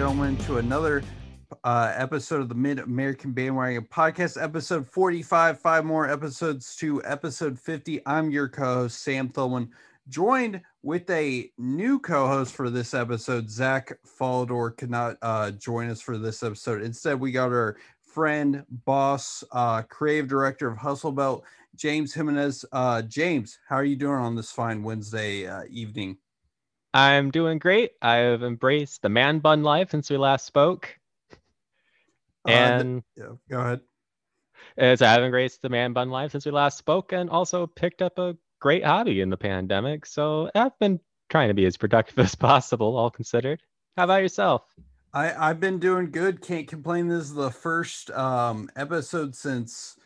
gentlemen, to another uh, episode of the Mid American Bandwagon Podcast, episode 45. Five more episodes to episode 50. I'm your co host, Sam Thulman, joined with a new co host for this episode. Zach Falador could not uh, join us for this episode. Instead, we got our friend, boss, uh, creative director of Hustle Belt, James Jimenez. Uh, James, how are you doing on this fine Wednesday uh, evening? I'm doing great. I've embraced the man bun life since we last spoke. Uh, And yeah, go ahead. as I've embraced the man bun life since we last spoke and also picked up a great hobby in the pandemic. So I've been trying to be as productive as possible, all considered. How about yourself? I, I've been doing good. Can't complain. This is the first um, episode since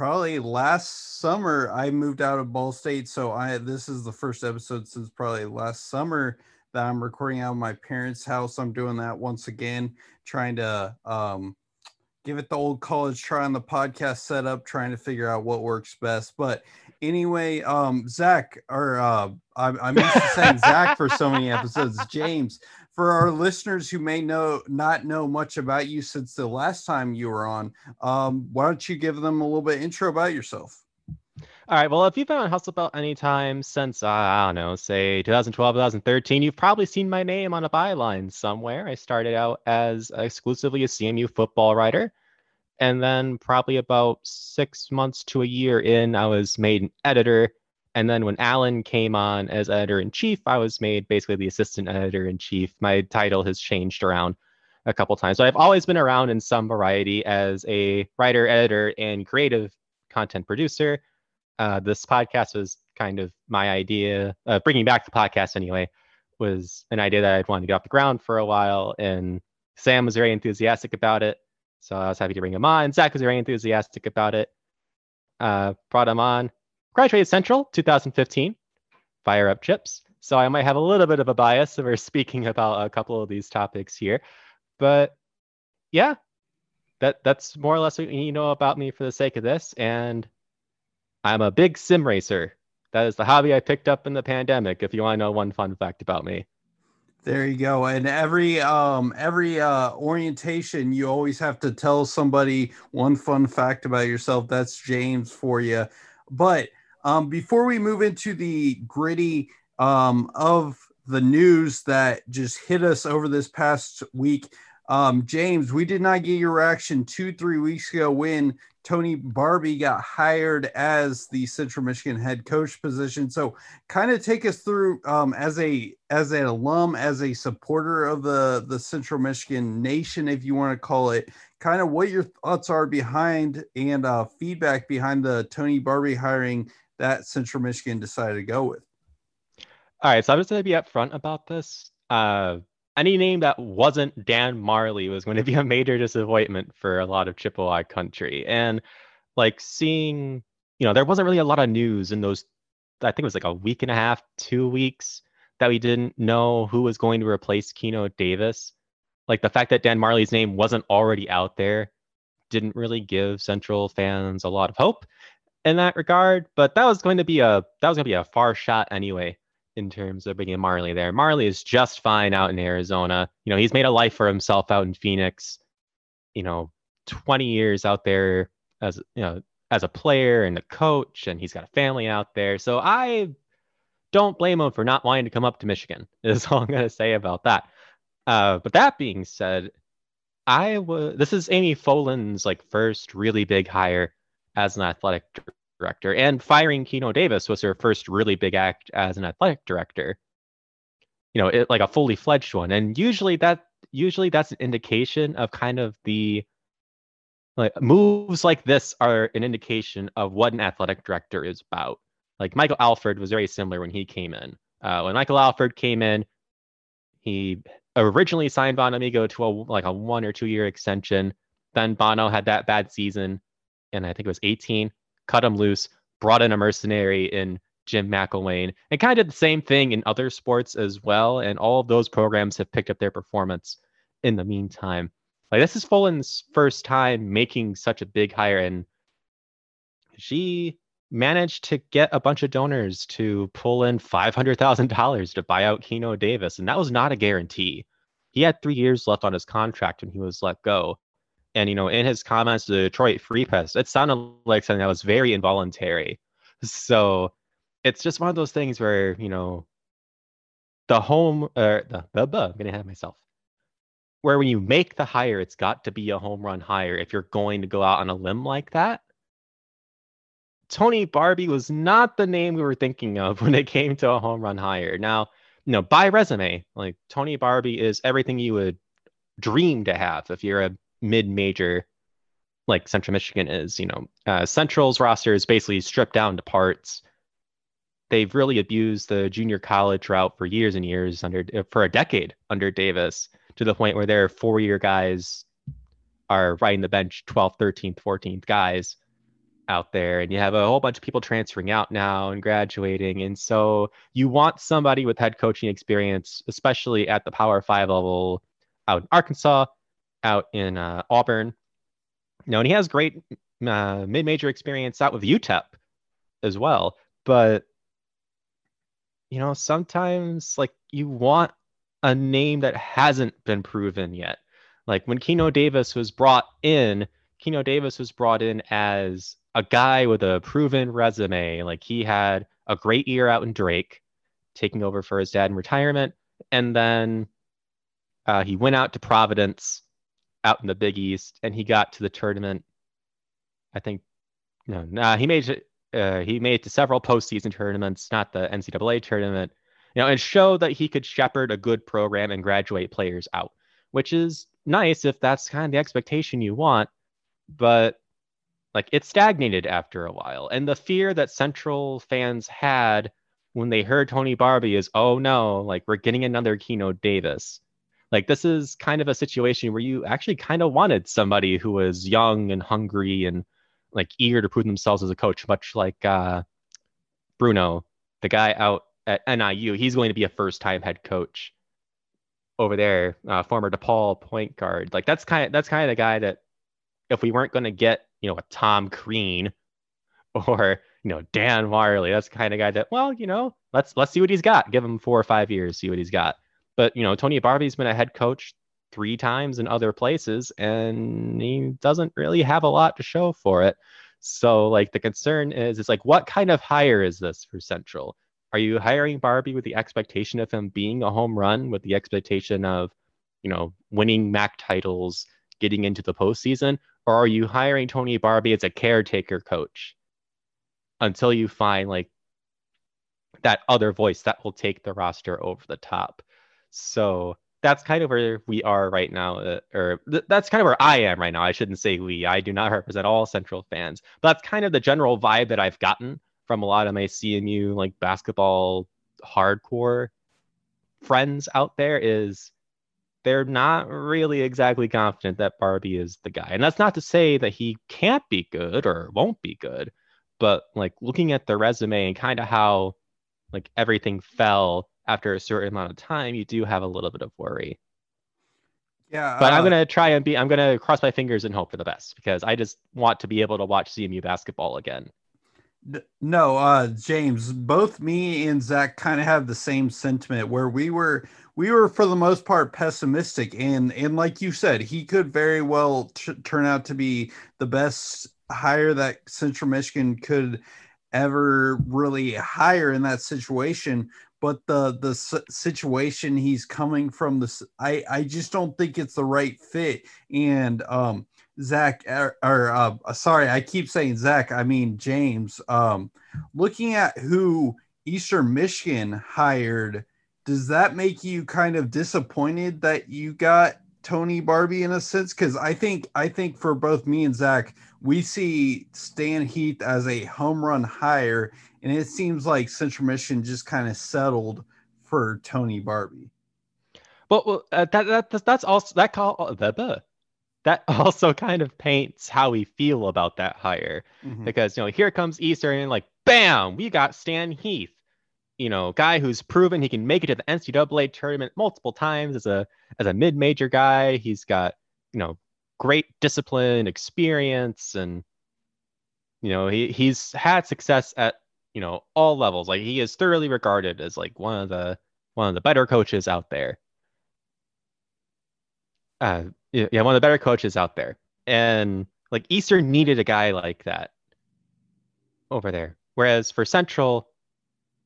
probably last summer. I moved out of Ball State, so I this is the first episode since probably last summer that I'm recording out of my parents' house. I'm doing that once again, trying to um, give it the old college try on the podcast setup, trying to figure out what works best. But anyway, um, Zach, or uh, I'm, I'm used to saying Zach for so many episodes. James, for our listeners who may know not know much about you since the last time you were on, um, why don't you give them a little bit intro about yourself? All right. Well, if you've been on Hustle Belt anytime since, uh, I don't know, say 2012, 2013, you've probably seen my name on a byline somewhere. I started out as exclusively a CMU football writer. And then, probably about six months to a year in, I was made an editor. And then, when Alan came on as editor in chief, I was made basically the assistant editor in chief. My title has changed around a couple times. So I've always been around in some variety as a writer, editor, and creative content producer uh, this podcast was kind of my idea. Uh, bringing back the podcast anyway was an idea that I'd wanted to get off the ground for a while, and Sam was very enthusiastic about it, so I was happy to bring him on. Zach was very enthusiastic about it. Uh, brought him on. Graduated Central 2015. Fire up chips. So I might have a little bit of a bias we're speaking about a couple of these topics here, but yeah, that that's more or less what you know about me for the sake of this, and I'm a big sim racer. That is the hobby I picked up in the pandemic. If you want to know one fun fact about me. There you go. And every um every uh orientation you always have to tell somebody one fun fact about yourself. That's James for you. But um before we move into the gritty um of the news that just hit us over this past week, um James, we did not get your reaction 2-3 weeks ago when Tony Barbee got hired as the Central Michigan head coach position. So, kind of take us through um, as a as an alum, as a supporter of the the Central Michigan nation, if you want to call it, kind of what your thoughts are behind and uh, feedback behind the Tony Barbee hiring that Central Michigan decided to go with. All right, so I'm just going to be upfront about this. Uh, any name that wasn't Dan Majerle was going to be a major disappointment for a lot of Chippewa country. And like seeing, you know, there wasn't really a lot of news in those, I think it was like a week and a half, two weeks that we didn't know who was going to replace Keno Davis. Like the fact that Dan Majerle's name wasn't already out there didn't really give Central fans a lot of hope in that regard. But that was going to be a that was going to be a far shot anyway in terms of bringing Majerle there. Majerle is just fine out in Arizona. You know, he's made a life for himself out in Phoenix. You know, 20 years out there as you know as a player and a coach, and he's got a family out there. So I don't blame him for not wanting to come up to Michigan. Is all I'm gonna say about that. Uh, but that being said, I was this is Amy Folan's like first really big hire as an athletic director, and firing Keno Davis was her first really big act as an athletic director. You know, it, like a fully fledged one, and usually that usually that's an indication of kind of the like moves like this are an indication of what an athletic director is about. Like Michael Alford was very similar when he came in. Uh, when Michael Alford came in, he originally signed Bonamego to a like a one or two year extension. Then Bono had that bad season, and I think it was 18 cut him loose, brought in a mercenary in Jim McElwain, and kind of did the same thing in other sports as well. And all of those programs have picked up their performance in the meantime. Like this is Folan's first time making such a big hire, and she managed to get a bunch of donors to pull in five hundred thousand dollars to buy out Keno Davis, and that was not a guarantee. he had three years left on his contract when he was let go. And you know, in his comments to the Detroit Free Press, it sounded like something that was very involuntary. So it's just one of those things where you know, the home or the, the I'm gonna have myself. Where when you make the hire, it's got to be a home run hire if you're going to go out on a limb like that. Tony Barbee was not the name we were thinking of when it came to a home run hire. Now, you know, by resume, like Tony Barbee is everything you would dream to have if you're a mid-major like Central Michigan is. You know, uh, Central's roster is basically stripped down to parts. They've really abused the junior college route for years and years under for a decade under Davis to the point where their four-year guys are riding the bench 12th, 13th, 14th guys out there and you have a whole bunch of people transferring out now and graduating and so you want somebody with head coaching experience especially at the power five level out in arkansas out in uh, auburn know and he has great uh, mid-major experience out with utep as well but you know sometimes like you want a name that hasn't been proven yet like when keno davis was brought in keno davis was brought in as a guy with a proven resume. Like he had a great year out in Drake, taking over for his dad in retirement, and then uh, he went out to Providence, out in the Big East, and he got to the tournament. I think no, nah, he made it. Uh, he made it to several postseason tournaments, not the NCAA tournament. You know, and showed that he could shepherd a good program and graduate players out, which is nice if that's kind of the expectation you want. But like it stagnated after a while. And the fear that Central fans had when they heard Tony Barbee is, oh no, like we're getting another Keno Davis. Like this is kind of a situation where you actually kind of wanted somebody who was young and hungry and like eager to prove themselves as a coach, much like uh, Burno, the guy out at NIU. He's going to be a first time head coach over there, uh, former DePaul point guard. Like that's kind of that's kind of the guy that if we weren't going to get you know, a Tom Crean or, you know, Dan Majerle. That's the kind of guy that, well, you know, let's let's see what he's got. Give him four or five years, see what he's got. But, you know, Tony Barbee's been a head coach three times in other places and he doesn't really have a lot to show for it. So like the concern is it's like what kind of hire is this for Central? Are you hiring Barbee with the expectation of him being a home run, with the expectation of, you know, winning MAC titles, getting into the postseason? or are you hiring Tony Barbee as a caretaker coach until you find like that other voice that will take the roster over the top? So that's kind of where we are right now, uh, or th- that's kind of where I am right now. I shouldn't say we. I do not represent all Central fans, but that's kind of the general vibe that I've gotten from a lot of my CMU like basketball hardcore friends out there. Is they're not really exactly confident that Barbee is the guy. And that's not to say that he can't be good or won't be good, but like looking at the resume and kind of how like everything fell after a certain amount of time, you do have a little bit of worry. Yeah. But uh, I'm going to try and be, I'm going to cross my fingers and hope for the best because I just want to be able to watch CMU basketball again. No, uh, James, both me and Zach kind of have the same sentiment where we were we were for the most part pessimistic and and like you said he could very well t- turn out to be the best hire that central michigan could ever really hire in that situation but the the situation he's coming from this i i just don't think it's the right fit. And um zach or, or uh, sorry i keep saying zach i mean james um looking at who eastern michigan hired does that make you kind of disappointed that you got Tony Barbee in a sense? Because I think I think for both me and Zach, we see Stan Heath as a home run hire, and it seems like Central Mission just kind of settled for Tony Barbee. Well, well uh, that, that that's also that call that that also kind of paints how we feel about that hire mm-hmm. because you know here comes Eastern and like bam we got Stan Heath you know, guy who's proven he can make it to the NCAA tournament multiple times as a as a mid-major guy. He's got, you know, great discipline, experience, and you know, he he's had success at, you know, all levels. Like he is thoroughly regarded as like one of the one of the better coaches out there. uh, yeah, one of the better coaches out there. And like Eastern needed a guy like that over there. Whereas for Central,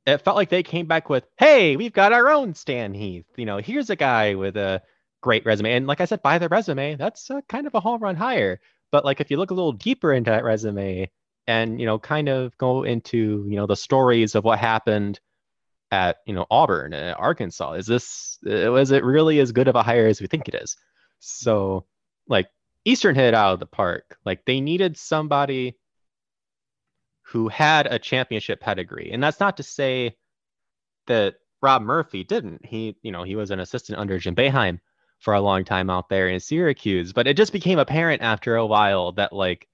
it felt like they came back with, hey, we've got our own Stan Heath. You know, here's a guy with a great resume. And like I said, by the resume, that's a, kind of a home run hire. But like if you look a little deeper into that resume and, you know, kind of go into, you know, the stories of what happened at, you know, Auburn and Arkansas, is this, uh, was it really as good of a hire as we think it is? So like Eastern hit out of the park. Like they needed somebody who had a championship pedigree. And that's not to say that Rob Murphy didn't. He, you know, he was an assistant under Jim Boeheim for a long time out there in Syracuse, but it just became apparent after a while that like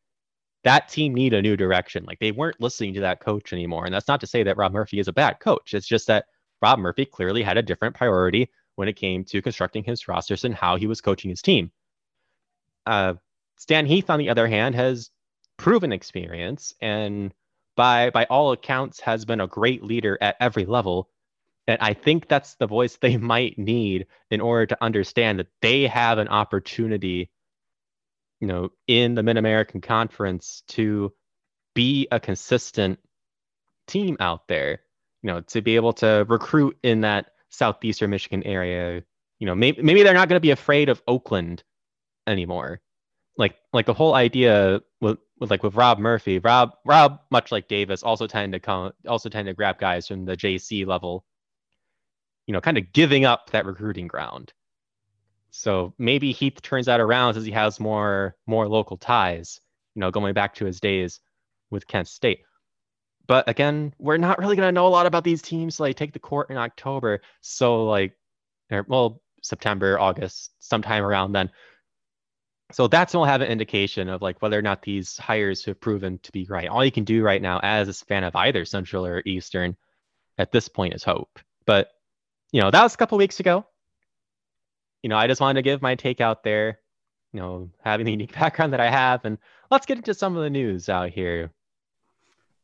that team need a new direction. Like they weren't listening to that coach anymore. And that's not to say that Rob Murphy is a bad coach. It's just that Rob Murphy clearly had a different priority when it came to constructing his rosters and how he was coaching his team. Uh, Stan Heath, on the other hand, has proven experience and by by all accounts has been a great leader at every level. And i think that's the voice they might need in order to understand that they have an opportunity you know in the mid-american conference to be a consistent team out there you know to be able to recruit in that southeastern michigan area. You know maybe, maybe they're not going to be afraid of oakland anymore. Like like the whole idea with with like with Rob Murphy, Rob Rob much like Davis also tend to come also tend to grab guys from the JC level, you know, kind of giving up that recruiting ground. So maybe Heath turns that around as he has more more local ties, you know, going back to his days with Kent State. But again, we're not really gonna know a lot about these teams like take the court in October. So like or, well, September, August, sometime around then so that's will have an indication of like whether or not these hires have proven to be right. All you can do right now as a fan of either Central or Eastern at this point is hope. But you know, that was a couple weeks ago. You know, I just wanted to give my take out there, you know, having the unique background that I have. And let's get into some of the news out here.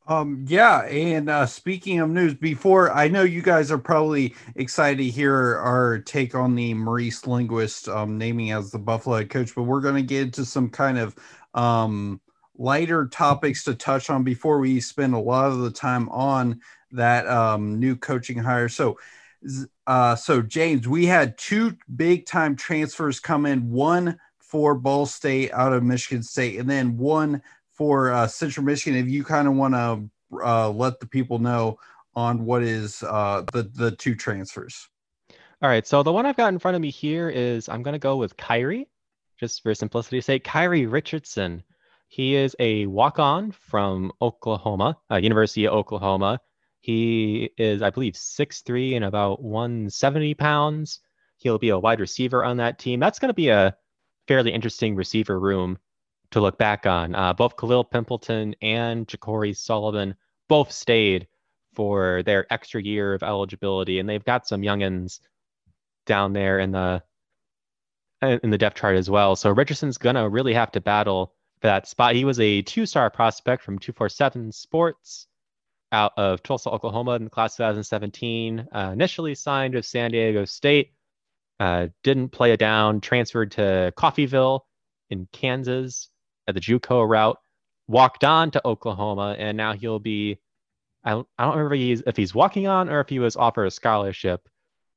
Um, yeah, and uh, speaking of news, before I know you guys are probably excited to hear our take on the Maurice Linguist um, naming as the Buffalo head coach, but we're going to get into some kind of um, lighter topics to touch on before we spend a lot of the time on that um, new coaching hire. So, uh, so James, we had two big time transfers come in. One for Ball State out of Michigan State, and then one for uh, Central Michigan, if you kind of want to uh, let the people know on what is uh, the the two transfers. All right, so the one I've got in front of me here is I'm going to go with Kyrie, just for simplicity's sake. Kyrie Richardson. He is a walk-on from Oklahoma, uh, University of Oklahoma. He is, I believe, 6'3 and about 170 pounds. He'll be a wide receiver on that team. That's going to be a fairly interesting receiver room to look back on. Uh, both Khalil Pimpleton and Ja'Cory Sullivan both stayed for their extra year of eligibility, and they've got some youngins down there in the in the depth chart as well. So Richardson's gonna really have to battle for that spot. He was a two-star prospect from 247 Sports out of Tulsa, Oklahoma in the class 2017. Uh, initially signed with San Diego State, uh, didn't play it down, transferred to Coffeyville in Kansas, at the JUCO route, walked on to Oklahoma, and now he'll be. I don't, I don't remember if he's, if he's walking on or if he was offered a scholarship,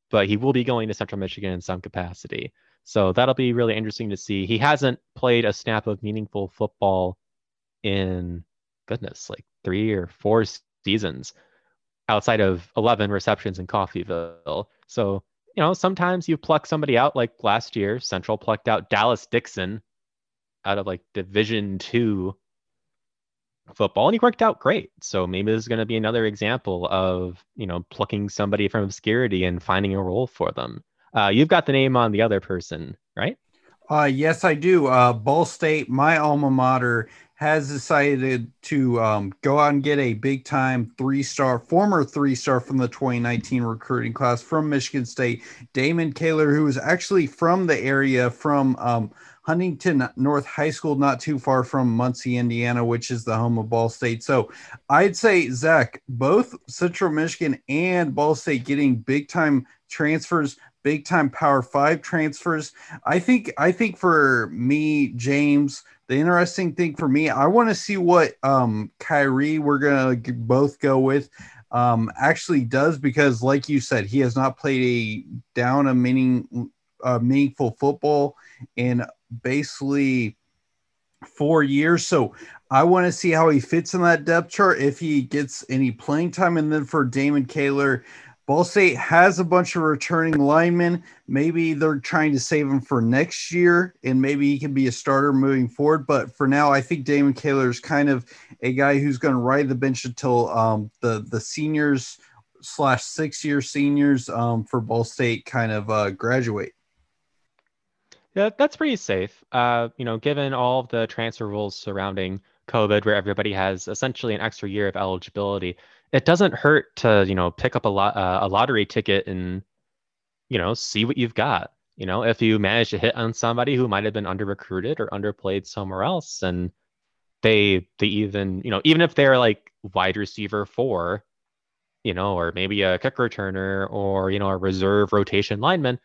but he will be going to Central Michigan in some capacity. So that'll be really interesting to see. He hasn't played a snap of meaningful football in goodness, like three or four seasons outside of 11 receptions in Coffeyville. So, you know, sometimes you pluck somebody out like last year, Central plucked out Dallas Dixon out of like Division Two football, and he worked out great. So maybe this is going to be another example of you know plucking somebody from obscurity and finding a role for them. Uh, you've got the name on the other person, right? Uh, yes, I do. Uh, Ball State, my alma mater, has decided to um, go out and get a big time three star, former three star from the 2019 recruiting class from Michigan State, Damon Kaler, who is actually from the area from um, Huntington North High School, not too far from Muncie, Indiana, which is the home of Ball State. So I'd say, Zach, both Central Michigan and Ball State getting big time transfers, big time Power Five transfers. I think I think for me, James, the interesting thing for me, I want to see what um Kyrie we're gonna both go with um actually does because, like you said, he has not played a down a meaning uh, meaningful football in basically four years. So I want to see how he fits in that depth chart if he gets any playing time. And then for Damon Kaler, Ball State has a bunch of returning linemen. Maybe they're trying to save him for next year, and maybe he can be a starter moving forward. But for now, I think Damon Kaler is kind of a guy who's going to ride the bench until um, the the seniors slash six year seniors um, for Ball State kind of uh, graduate. Yeah, that's pretty safe. Uh, you know, given all of the transfer rules surrounding COVID, where everybody has essentially an extra year of eligibility, it doesn't hurt to you know pick up a lot uh, a lottery ticket and you know see what you've got. You know, if you manage to hit on somebody who might have been under recruited or underplayed somewhere else, and they they even you know even if they're like wide receiver four, you know, or maybe a kick returner or you know a reserve rotation lineman,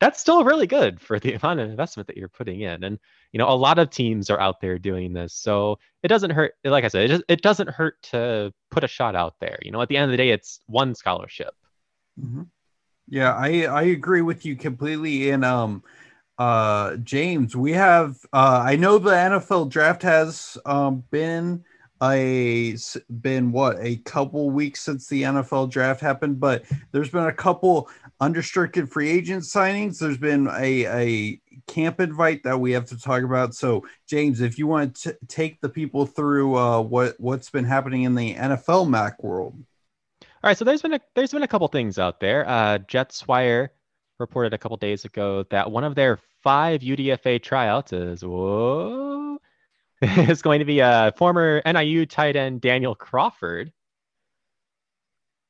that's still really good for the amount of investment that you're putting in. And you know, a lot of teams are out there doing this, so it doesn't hurt. Like I said, it, just, it doesn't hurt to put a shot out there. You know, at the end of the day, it's one scholarship. Mm-hmm. Yeah, I I agree with you completely. And um, uh, James, we have uh, I know the NFL draft has um been a been what a couple weeks since the NFL draft happened, but there's been a couple unrestricted free agent signings. There's been a, a camp invite that we have to talk about. So, James, if you want to take the people through uh, what what's been happening in the NFL MAC world. All right, so there's been a there's been a couple things out there. Uh, Jets Wire reported a couple days ago that one of their five UDFA tryouts is whoa is going to be a former NIU tight end Daniel Crawford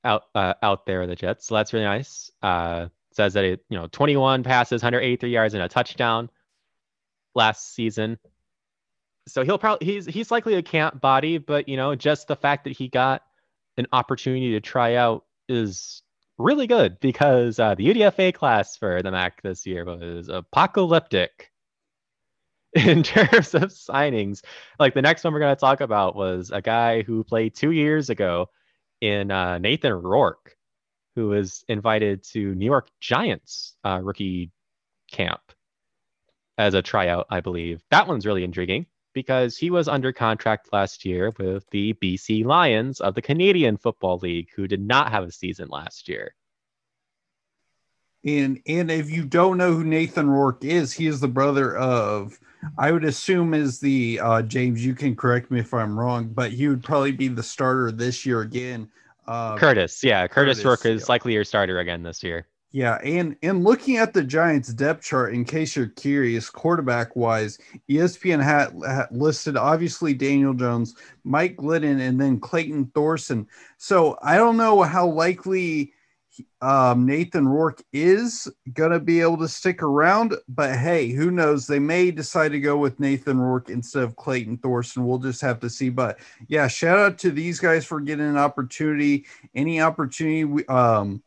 out uh, out there with the Jets. So that's really nice. Uh, says that it, you know, 21 passes, 183 yards, and a touchdown last season. So he'll probably he's he's likely a camp body, but you know, just the fact that he got an opportunity to try out is really good because uh, the UDFA class for the MAC this year was apocalyptic in terms of signings. Like the next one we're going to talk about was a guy who played two years ago in uh, Nathan Rourke, who was invited to New York Giants uh, rookie camp as a tryout, I believe. That one's really intriguing because he was under contract last year with the BC Lions of the Canadian Football League, who did not have a season last year. And and if you don't know who Nathan Rourke is, he is the brother of I would assume is the uh, James. You can correct me if I'm wrong, but he would probably be the starter this year again. Uh, Kurtis, yeah, Kurtis, Kurtis Rourke is yeah. likely your starter again this year. Yeah, and and looking at the Giants depth chart, in case you're curious, quarterback wise, ESPN had, had, listed obviously Daniel Jones, Mike Glennon, and then Clayton Thorson. So I don't know how likely um, Nathan Rourke is going to be able to stick around. But hey, who knows? They may decide to go with Nathan Rourke instead of Clayton Thorson. We'll just have to see. But yeah, shout out to these guys for getting an opportunity. Any opportunity um,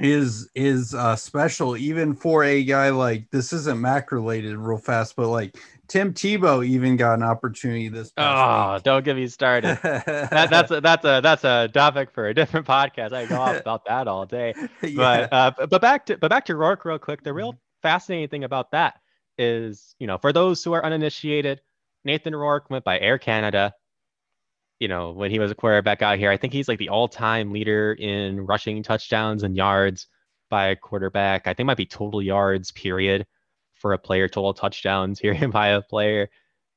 is is uh, special, even for a guy like this. Isn't Mac related real fast, but like Tim Tebow even got an opportunity this. oh, week. don't get me started. that, that's a, that's a that's a topic for a different podcast. I go off about that all day. yeah. But uh, but back to but back to Rourke real quick. The real fascinating thing about that is you know for those who are uninitiated, Nathan Rourke went by Air Canada. You know when he was a quarterback out here, I think he's like the all-time leader in rushing touchdowns and yards by a quarterback. I think might be total yards period for a player, total touchdowns here by a player.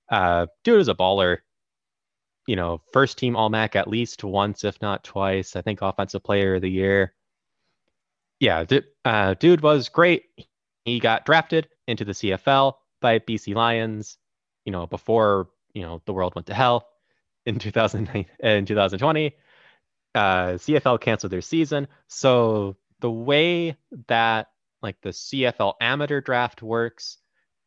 Uh, dude is a baller. You know, first team All MAC at least once, if not twice. I think Offensive Player of the Year. Yeah, dude, uh, dude was great. He got drafted into the CFL by BC Lions. You know, before you know the world went to hell in 2009 in 2020. Uh, CFL canceled their season, so the way that like the CFL amateur draft works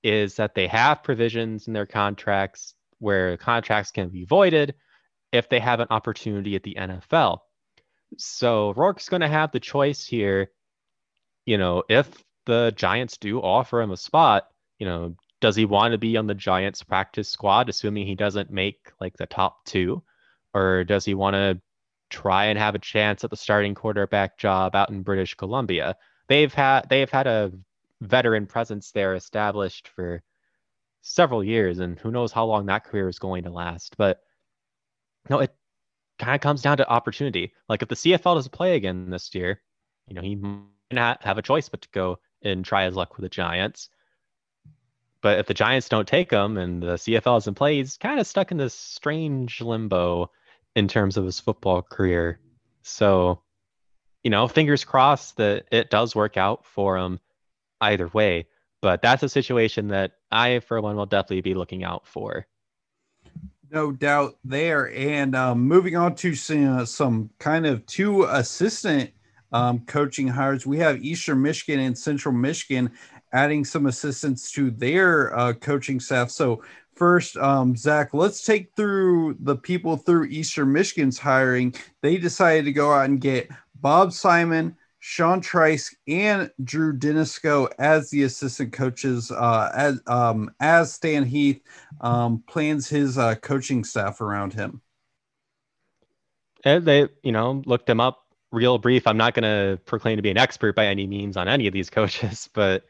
is that they have provisions in their contracts where contracts can be voided if they have an opportunity at the NFL. So Rourke's going to have the choice here. you know, if the Giants do offer him a spot, you know, does he want to be on the Giants practice squad, assuming he doesn't make like the top two? Or does he want to try and have a chance at the starting quarterback job out in British Columbia? They've had they've had a veteran presence there established for several years, and who knows how long that career is going to last. But no, it kind of comes down to opportunity. Like if the CFL doesn't play again this year, you know, he might not have a choice but to go and try his luck with the Giants. But if the Giants don't take him and the CFL isn't play, he's kind of stuck in this strange limbo in terms of his football career. So, you know, fingers crossed that it does work out for him either way. But that's a situation that I, for one, will definitely be looking out for. No doubt there. And um, moving on to some, uh, some kind of two assistant um, coaching hires, we have Eastern Michigan and Central Michigan adding some assistants to their uh, coaching staff. So, first, um, Zach, let's take through the people through Eastern Michigan's hiring. They decided to go out and get Bob Simon, Sean Trice and Drew Dinesico as the assistant coaches uh, as um, as Stan Heath um, plans his uh, coaching staff around him. And they, you know, looked him up real brief. I'm not going to proclaim to be an expert by any means on any of these coaches, but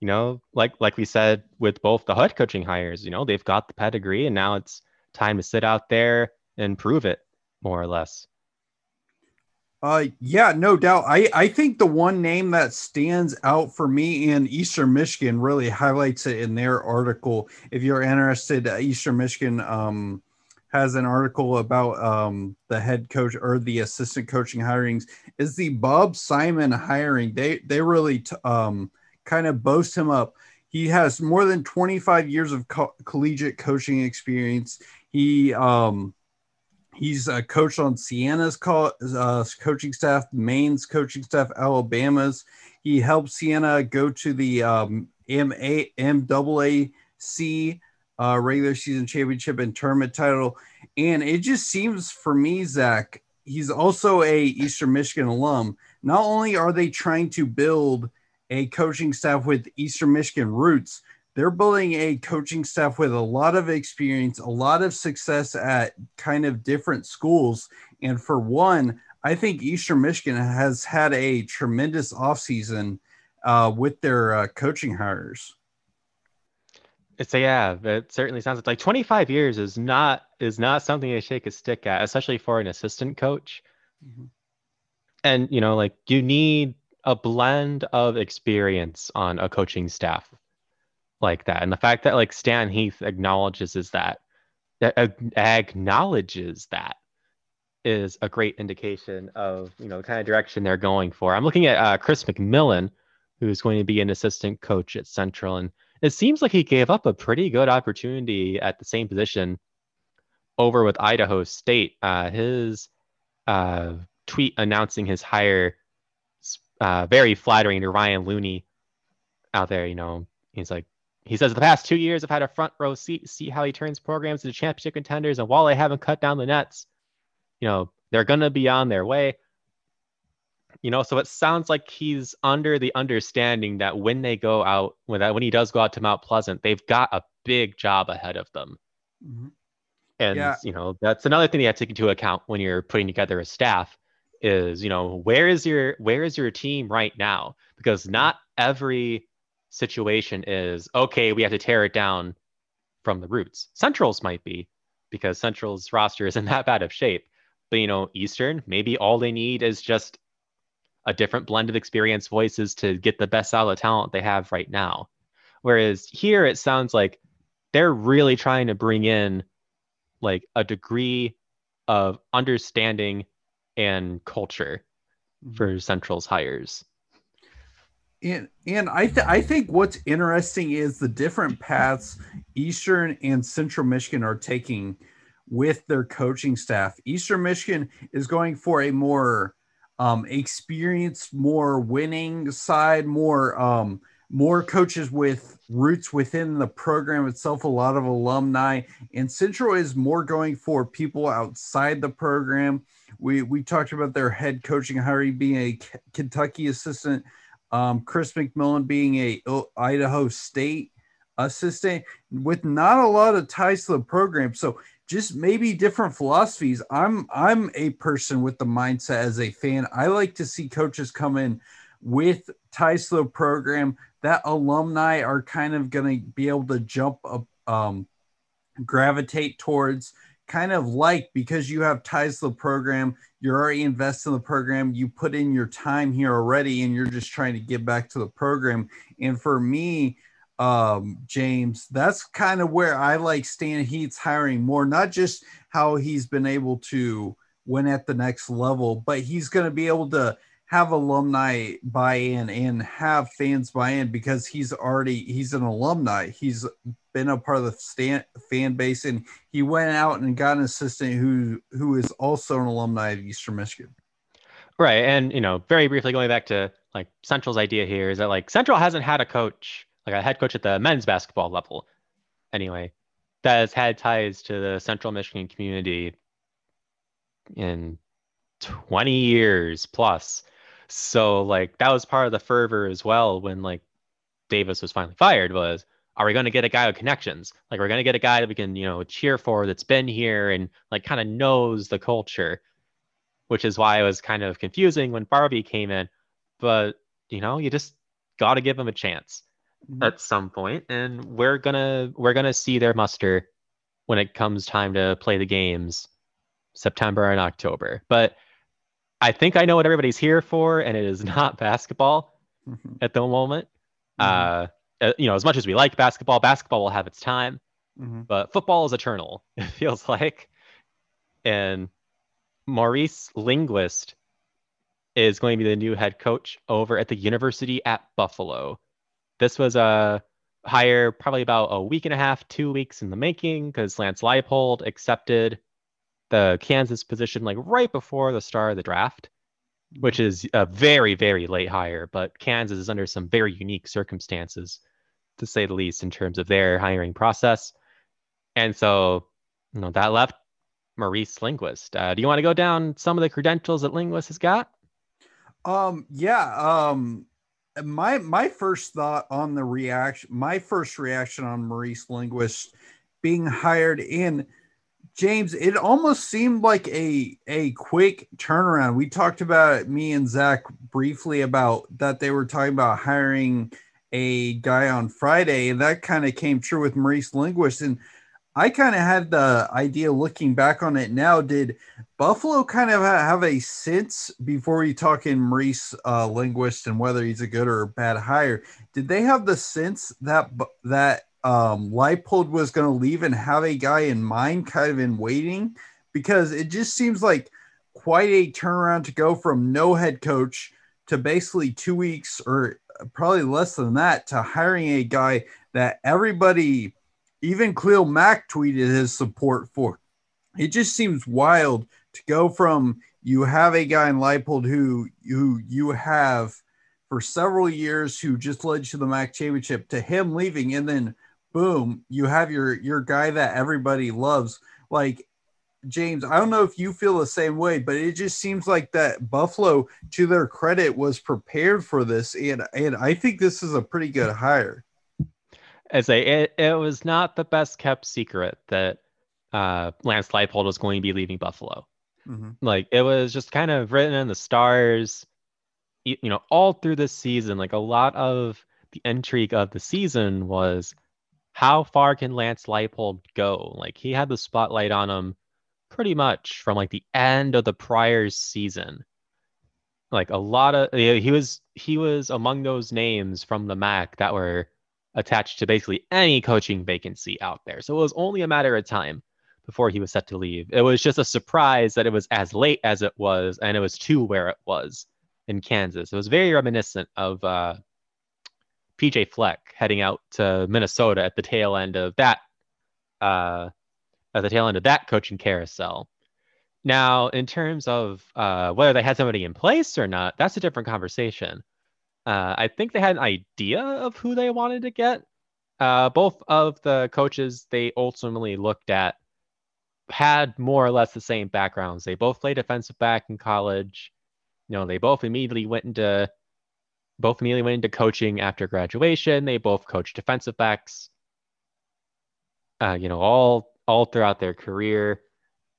you know, like like we said with both the HUD coaching hires, you know, they've got the pedigree, and now it's time to sit out there and prove it, more or less. Uh, yeah, no doubt. I, I think the one name that stands out for me in Eastern Michigan really highlights it in their article. If you're interested, uh, Eastern Michigan um, has an article about um, the head coach or the assistant coaching hirings. Is the Bob Simon hiring? They they really t- um, kind of boast him up. He has more than 25 years of co- collegiate coaching experience. He um, He's a coach on Siena's co- uh, coaching staff, Maine's coaching staff, Alabama's. He helped Siena go to the um, MA, MAAC uh, regular season championship and tournament title. And it just seems for me, Zach, he's also a Eastern Michigan alum. Not only are they trying to build a coaching staff with Eastern Michigan roots, they're building a coaching staff with a lot of experience, a lot of success at kind of different schools. And for one, I think Eastern Michigan has had a tremendous offseason uh, with their uh, coaching hires. It's a, yeah, it certainly sounds like 25 years is not is not something to shake a stick at, especially for an assistant coach. Mm-hmm. And you know, like you need a blend of experience on a coaching staff like that. And the fact that like Stan Heath acknowledges is that that acknowledges that is a great indication of you know the kind of direction they're going for. I'm looking at uh, Chris McMillan, who's going to be an assistant coach at Central, and it seems like he gave up a pretty good opportunity at the same position over with Idaho State. Uh, his uh, tweet announcing his hire, uh, very flattering to Ryan Looney out there. You know, he's like, he says the past two years I've had a front row seat see how he turns programs into championship contenders. And while they haven't cut down the nets, you know, they're gonna be on their way. You know, so it sounds like he's under the understanding that when they go out, when that when he does go out to Mount Pleasant, they've got a big job ahead of them. Mm-hmm. And yeah. you know, that's another thing you have to take into account when you're putting together a staff is, you know, where is your where is your team right now? Because mm-hmm. not every situation is okay, we have to tear it down from the roots. Central's might be because Central's roster isn't that bad of shape. But you know, Eastern, maybe all they need is just a different blend of experience voices to get the best out of the talent they have right now. Whereas here it sounds like they're really trying to bring in like a degree of understanding and culture mm-hmm. for Central's hires and and I th- I think what's interesting is the different paths Eastern and Central Michigan are taking with their coaching staff. Eastern Michigan is going for a more um, experienced, more winning side, more um, more coaches with roots within the program itself, a lot of alumni. And Central is more going for people outside the program. We we talked about their head coaching Harry being a K- Kentucky assistant um, Chris McMillan being a Idaho State assistant with not a lot of ties to the program. So just maybe different philosophies. I'm I'm a person with the mindset as a fan. I like to see coaches come in with ties to the program that alumni are kind of going to be able to jump up, um, gravitate towards kind of like because you have ties to the program, you're already invested in the program, you put in your time here already, and you're just trying to give back to the program. And for me, um, James, that's kind of where I like Stan Heath's hiring more, not just how he's been able to win at the next level, but he's going to be able to have alumni buy in and have fans buy in because he's already he's an alumni. He's been a part of the stand, fan base, and he went out and got an assistant who who is also an alumni of Eastern Michigan. Right, and you know, very briefly going back to like Central's idea here is that like Central hasn't had a coach, like a head coach at the men's basketball level, anyway, that has had ties to the Central Michigan community in 20 years plus. So like that was part of the fervor as well when like Davis was finally fired was are we going to get a guy with connections? Like we're going to get a guy that we can, you know, cheer for that's been here and like kind of knows the culture, which is why it was kind of confusing when Barbee came in. But, you know, you just got to give him a chance at some point and we're going to we're going to see their muster when it comes time to play the games September and October. But I think I know what everybody's here for, and it is not basketball mm-hmm. at the moment. Mm-hmm. Uh, you know, as much as we like basketball, basketball will have its time, mm-hmm. but football is eternal. It feels like, and Maurice Linguist is going to be the new head coach over at the University at Buffalo. This was a hire probably about a week and a half, two weeks in the making because Lance Leipold accepted the Kansas position like right before the start of the draft, which mm-hmm. is a very, very late hire. But Kansas is under some very unique circumstances, to say the least, in terms of their hiring process. And so, you know, that left Maurice Linguist. Uh, do you want to go down some of the credentials that Linguist has got? Um, yeah. Um, my my first thought on the reaction, my first reaction on Maurice Linguist being hired in James, it almost seemed like a a quick turnaround. We talked about me and Zach briefly about that they were talking about hiring a guy on Friday, and that kind of came true with Maurice Linguist. And I kind of had the idea looking back on it now. Did Buffalo kind of have a sense before we talk in Maurice uh, Linguist and whether he's a good or a bad hire? Did they have the sense that that um, Leipold was going to leave and have a guy in mind, kind of in waiting, because it just seems like quite a turnaround to go from no head coach to basically two weeks or probably less than that to hiring a guy that everybody, even Khalil Mack, tweeted his support for. It just seems wild to go from you have a guy in Leipold who who you have for several years who just led you to the MAC championship to him leaving and then boom, you have your your guy that everybody loves. Like James, I don't know if you feel the same way, but it just seems like that Buffalo, to their credit, was prepared for this, and and I think this is a pretty good hire. As a, it, it was not the best kept secret that uh, Lance Leipold was going to be leaving Buffalo. Mm-hmm. Like it was just kind of written in the stars, you, you know, all through this season. Like a lot of the intrigue of the season was how far can Lance Leipold go? Like he had the spotlight on him pretty much from like the end of the prior season. Like a lot of he was he was among those names from the MAC that were attached to basically any coaching vacancy out there. So it was only a matter of time before he was set to leave. It was just a surprise that it was as late as it was and it was to where it was in Kansas. It was very reminiscent of uh, PJ Fleck heading out to Minnesota at the tail end of that uh, at the tail end of that coaching carousel. Now, in terms of uh, whether they had somebody in place or not, that's a different conversation. Uh, I think they had an idea of who they wanted to get. Uh, both of the coaches they ultimately looked at had more or less the same backgrounds. They both played defensive back in college. You know, they both immediately went into both immediately went into coaching after graduation. They both coached defensive backs. Uh, you know, all all throughout their career,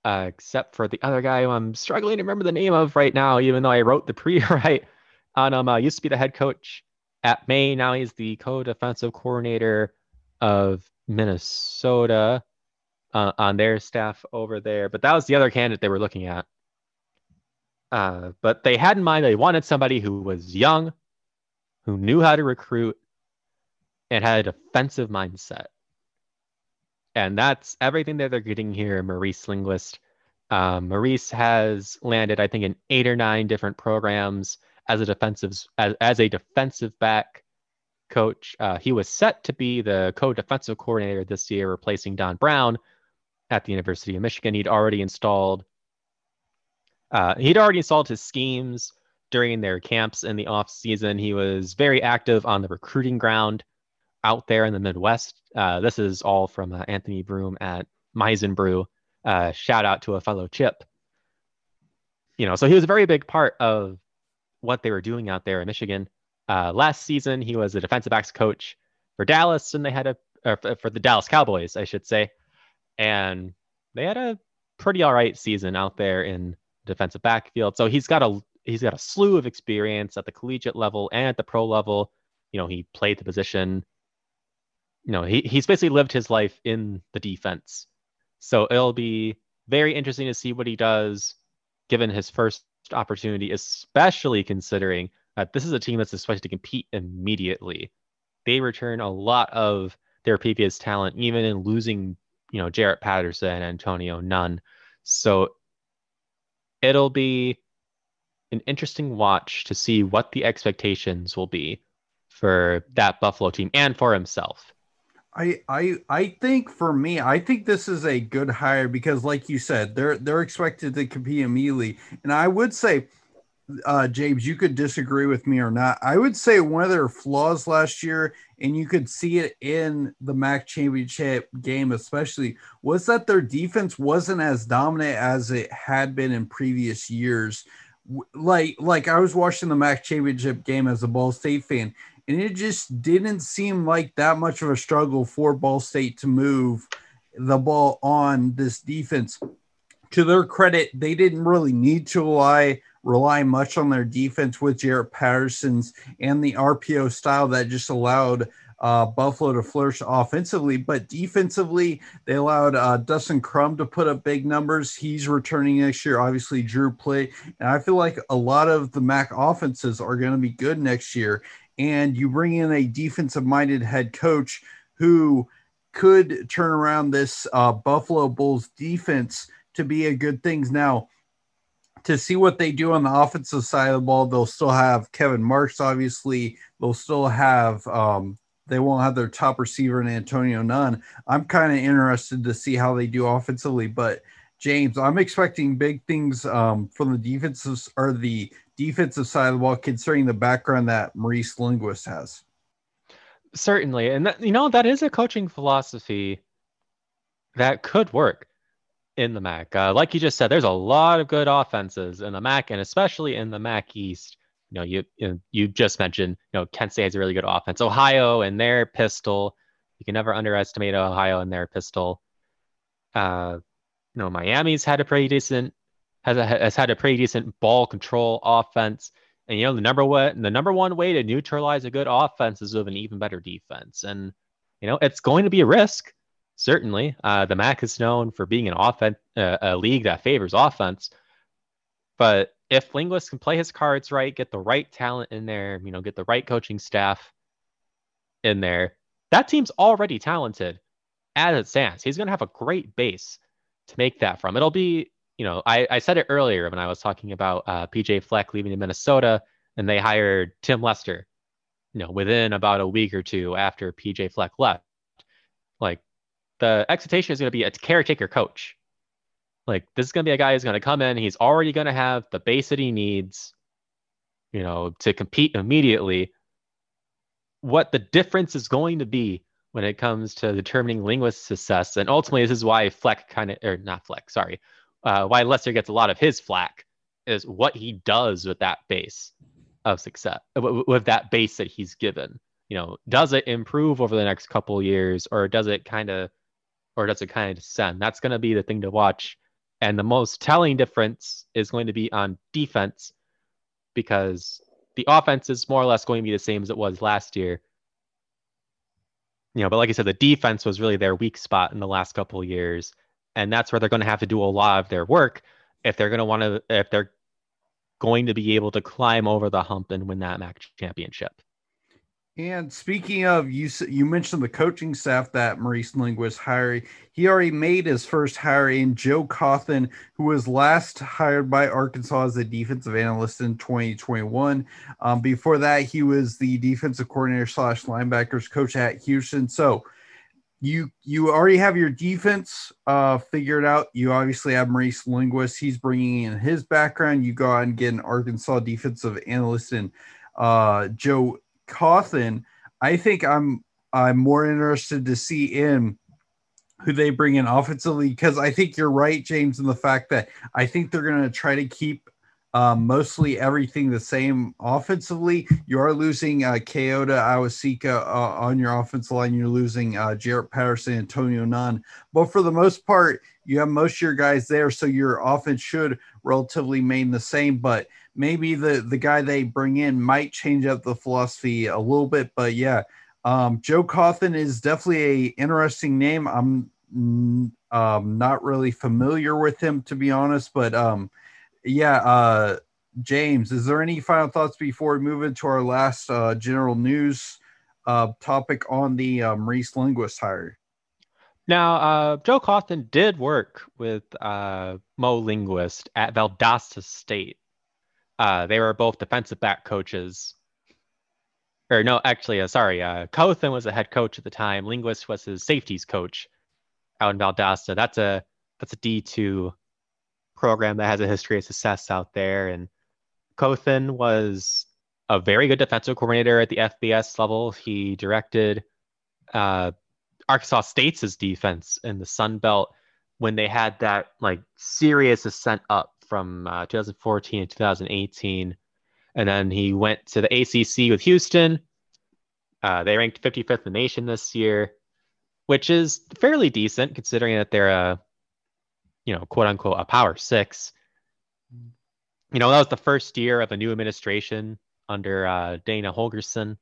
uh, except for the other guy who I'm struggling to remember the name of right now, even though I wrote the pre-write on him. Uh, used to be the head coach at Maine. Now he's the co-defensive coordinator of Minnesota uh, on their staff over there. But that was the other candidate they were looking at. Uh, but they had in mind they wanted somebody who was young, who knew how to recruit, and had a defensive mindset. And that's everything that they're getting here, Maurice Linguist. Um, Maurice has landed, I think, in eight or nine different programs as a defensive as, as a defensive back coach. Uh, he was set to be the co-defensive coordinator this year, replacing Don Brown at the University of Michigan. He'd already installed uh, he'd already installed his schemes during their camps in the off season. He was very active on the recruiting ground out there in the Midwest. Uh, this is all from uh, Anthony Broome at Maize n Brew. Uh, shout out to a fellow Chip. You know, so he was a very big part of what they were doing out there in Michigan. Uh, last season, he was a defensive backs coach for Dallas, and they had a for the Dallas Cowboys, I should say, and they had a pretty all right season out there in defensive backfield. So he's got a he's got a slew of experience at the collegiate level and at the pro level. You know, he played the position. You know, he, he's basically lived his life in the defense. So it'll be very interesting to see what he does given his first opportunity, especially considering that this is a team that's expected to compete immediately. They return a lot of their previous talent, even in losing, you know, Jaret Patterson and Antonio Nunn. So it'll be an interesting watch to see what the expectations will be for that Buffalo team and for himself. I I I think for me, I think this is a good hire because, like you said, they're they're expected to compete immediately, and I would say, uh, James, you could disagree with me or not. I would say one of their flaws last year, and you could see it in the MAC championship game, especially, was that their defense wasn't as dominant as it had been in previous years. Like like I was watching the MAC championship game as a Ball State fan, and it just didn't seem like that much of a struggle for Ball State to move the ball on this defense. To their credit, they didn't really need to rely rely much on their defense with Jaret Patterson's and the RPO style that just allowed uh, Buffalo to flourish offensively, but defensively, they allowed uh, Dustin Crum to put up big numbers. He's returning next year. Obviously, Drew Plitt, and I feel like a lot of the MAC offenses are going to be good next year and you bring in a defensive minded head coach who could turn around this uh, Buffalo Bulls defense to be a good things. Now, to see what they do on the offensive side of the ball, they'll still have Kevin Marks, obviously. They'll still have, um, they won't have their top receiver in Antonio Nunn. I'm kind of interested to see how they do offensively, but James, I'm expecting big things um, from the defenses or the defensive side of the ball, considering the background that Maurice Linguist has. Certainly, and that, you know that is a coaching philosophy that could work in the MAC. Uh, like you just said, there's a lot of good offenses in the MAC, and especially in the MAC East. You know, you you, you just mentioned, you know, Kent State has a really good offense. Ohio and their pistol, you can never underestimate Ohio and their pistol. Uh, you know, Miami's had a pretty decent has a, has had a pretty decent ball control offense. And you know the number one the number one way to neutralize a good offense is with an even better defense. And you know it's going to be a risk. Certainly, uh, the MAC is known for being an offense uh, a league that favors offense. But if Linguist can play his cards right, get the right talent in there, you know, get the right coaching staff in there, that team's already talented as it stands. He's going to have a great base to make that from. It'll be you know, I, I said it earlier when I was talking about uh, PJ Fleck leaving to Minnesota and they hired Tim Lester, you know, within about a week or two after PJ Fleck left. Like the expectation is going to be a caretaker coach. Like this is going to be a guy who's going to come in. He's already going to have the base that he needs, you know, to compete immediately. What the difference is going to be when it comes to determining linguist success, and ultimately this is why Fleck kind of, or not Fleck, sorry, uh, why Lester gets a lot of his flack is what he does with that base. of success with that base that he's given. You know, does it improve over the next couple years, or does it kind of, or does it kind of descend? That's going to be the thing to watch. And the most telling difference is going to be on defense, because the offense is more or less going to be the same as it was last year. You know, but like I said, the defense was really their weak spot in the last couple years, and that's where they're going to have to do a lot of their work if they're going to want to if they're going to be able to climb over the hump and win that MAC championship. And speaking of, you you mentioned the coaching staff that Maurice Linguist hired. He already made his first hire in Joe Cauthen, who was last hired by Arkansas as a defensive analyst in 2021. Um, before that, he was the defensive coordinator slash linebackers coach at Houston. So you you already have your defense uh, figured out. You obviously have Maurice Linguist. He's bringing in his background. You go out and get an Arkansas defensive analyst and uh, Joe Cauthen, I think I'm I'm more interested to see in who they bring in offensively because I think you're right, James, in the fact that I think they're going to try to keep um, mostly everything the same offensively. You are losing uh, Kayode uh, on your offensive line. You're losing uh, Jaret Patterson, Antonio Nunn. But for the most part, you have most of your guys there. So your offense should relatively remain the same. But maybe the, the guy they bring in might change up the philosophy a little bit. But yeah, um, Joe Cauthen is definitely a interesting name. I'm um, not really familiar with him, to be honest. But um, yeah, uh, James, is there any final thoughts before we move into our last uh, general news uh, topic on the uh, Maurice Linguist hire? Now, uh, Joe Cauthen did work with uh, Mo Linguist at Valdosta State. Uh, they were both defensive back coaches. Or no, actually, uh, sorry, uh, Cauthen was the head coach at the time. Linguist was his safeties coach out in Valdosta. That's a that's a D two program that has a history of success out there. And Cauthen was a very good defensive coordinator at the FBS level. He directed uh, Arkansas State's defense in the Sun Belt when they had that like serious ascent up from uh, 2014 to 2018. And then he went to the ACC with Houston. Uh, they ranked 55th in the nation this year, which is fairly decent considering that they're a you know, quote unquote, a power six. You know, that was the first year of a new administration under uh, Dana Holgorsen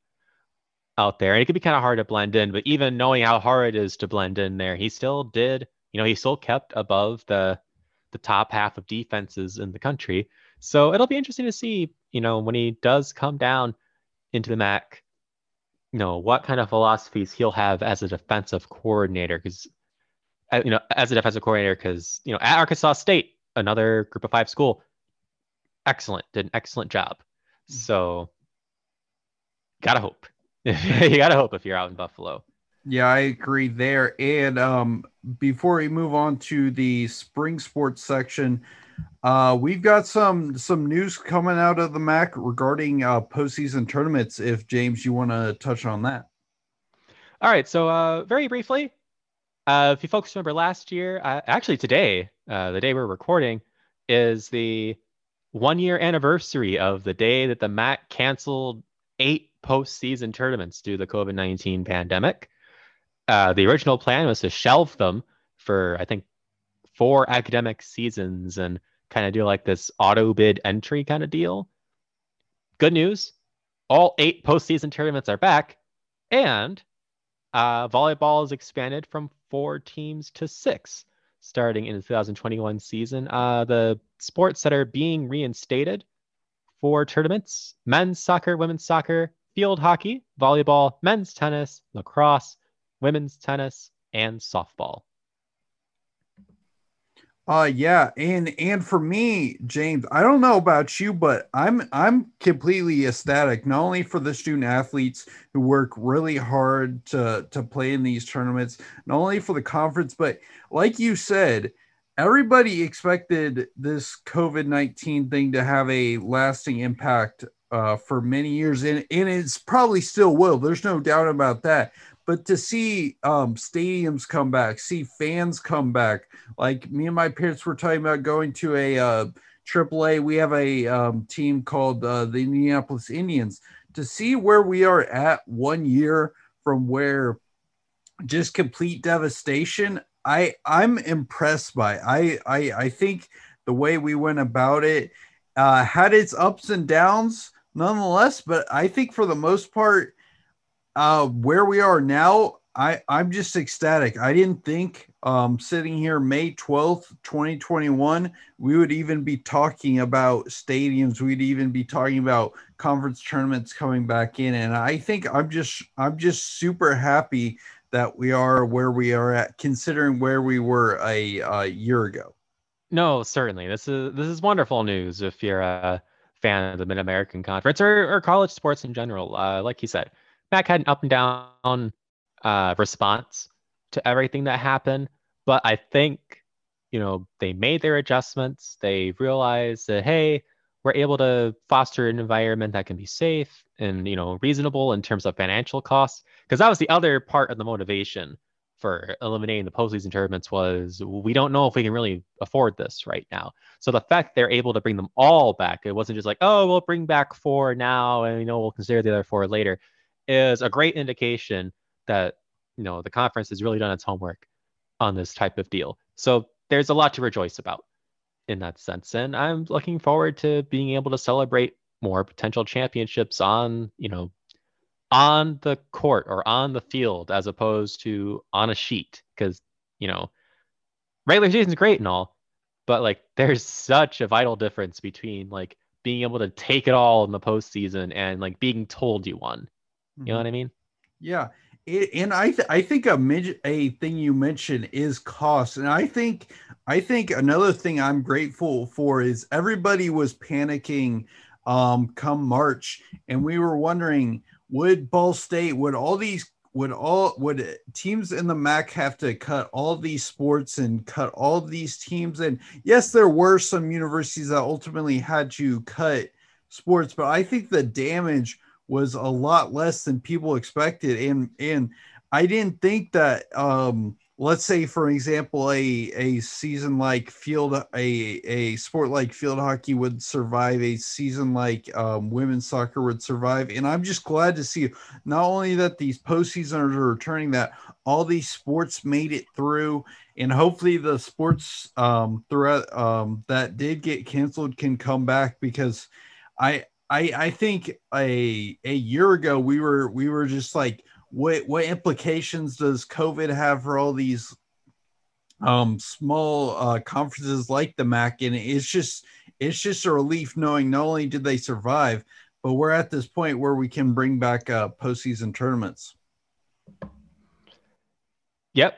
out there. And it could be kind of hard to blend in, but even knowing how hard it is to blend in there, he still did, you know, he still kept above the the top half of defenses in the country. So it'll be interesting to see, you know, when he does come down into the MAC, you know, what kind of philosophies he'll have as a defensive coordinator. Because you know, as a defensive coordinator, because you know, at Arkansas State, another Group of Five school, excellent, did an excellent job. Mm-hmm. So, gotta hope. you gotta hope if you're out in Buffalo. Yeah, I agree there. And um, before we move on to the spring sports section, uh, we've got some some news coming out of the MAC regarding uh, postseason tournaments. If James, you want to touch on that. All right. So uh, very briefly, uh, if you folks remember last year, uh, actually today, uh, the day we're recording, is the one year anniversary of the day that the MAC canceled eight postseason tournaments due to the COVID 19 pandemic. Uh, the original plan was to shelve them for, I think, four academic seasons and kind of do like this auto bid entry kind of deal. Good news all eight postseason tournaments are back, and uh, volleyball is expanded from four teams to six starting in the 2021 season. Uh, the sports that are being reinstated for tournaments men's soccer, women's soccer, field hockey, volleyball, men's tennis, lacrosse, women's tennis, and softball. Uh yeah, and and for me, James, I don't know about you, but I'm I'm completely ecstatic not only for the student athletes who work really hard to to play in these tournaments, not only for the conference, but like you said, everybody expected this COVID-19 thing to have a lasting impact uh, for many years, and, and it's probably still will. There's no doubt about that but to see um, stadiums come back, see fans come back, like me and my parents were talking about going to a uh, AAA, we have a um, team called uh, the Indianapolis Indians. To see where we are at one year from where just complete devastation, I I'm impressed by. I I I think the way we went about it uh, had its ups and downs nonetheless, but I think for the most part, uh, where we are now, I I'm just ecstatic. I didn't think um, sitting here May 12th, 2021, we would even be talking about stadiums. We'd even be talking about conference tournaments coming back in. And I think I'm just I'm just super happy that we are where we are at, considering where we were a, a year ago. No, certainly. This is this is wonderful news if you're a fan of the Mid American Conference or, or college sports in general. Uh, like you said, Mac had an up and down uh, response to everything that happened, but I think you know they made their adjustments. They realized that hey, we're able to foster an environment that can be safe and you know reasonable in terms of financial costs because that was the other part of the motivation for eliminating the postseason tournaments was we don't know if we can really afford this right now. So the fact they're able to bring them all back, it wasn't just like, oh, we'll bring back four now and you know we'll consider the other four later, is a great indication that you know the conference has really done its homework on this type of deal. So there's a lot to rejoice about in that sense. And I'm looking forward to being able to celebrate more potential championships on, you know, on the court or on the field as opposed to on a sheet because you know regular season's great and all but like there's such a vital difference between like being able to take it all in the postseason and like being told you won you know mm-hmm. what i mean yeah it, and i th- i think a mid- a thing you mentioned is cost and i think i think another thing i'm grateful for is everybody was panicking um come march and we were wondering would Ball State, would all these, would all, would teams in the MAC have to cut all these sports and cut all these teams? And yes, there were some universities that ultimately had to cut sports, but I think the damage was a lot less than people expected. And, and I didn't think that, um, let's say for example a a season like field a a sport like field hockey would survive a season like um, women's soccer would survive and i'm just glad to see not only that these postseasons are returning that all these sports made it through and hopefully the sports um, throughout um, that did get canceled can come back because i i i think a a year ago we were we were just like what what implications does COVID have for all these um small uh conferences like the MAC? And it's just it's just a relief knowing not only did they survive, but we're at this point where we can bring back uh postseason tournaments. Yep.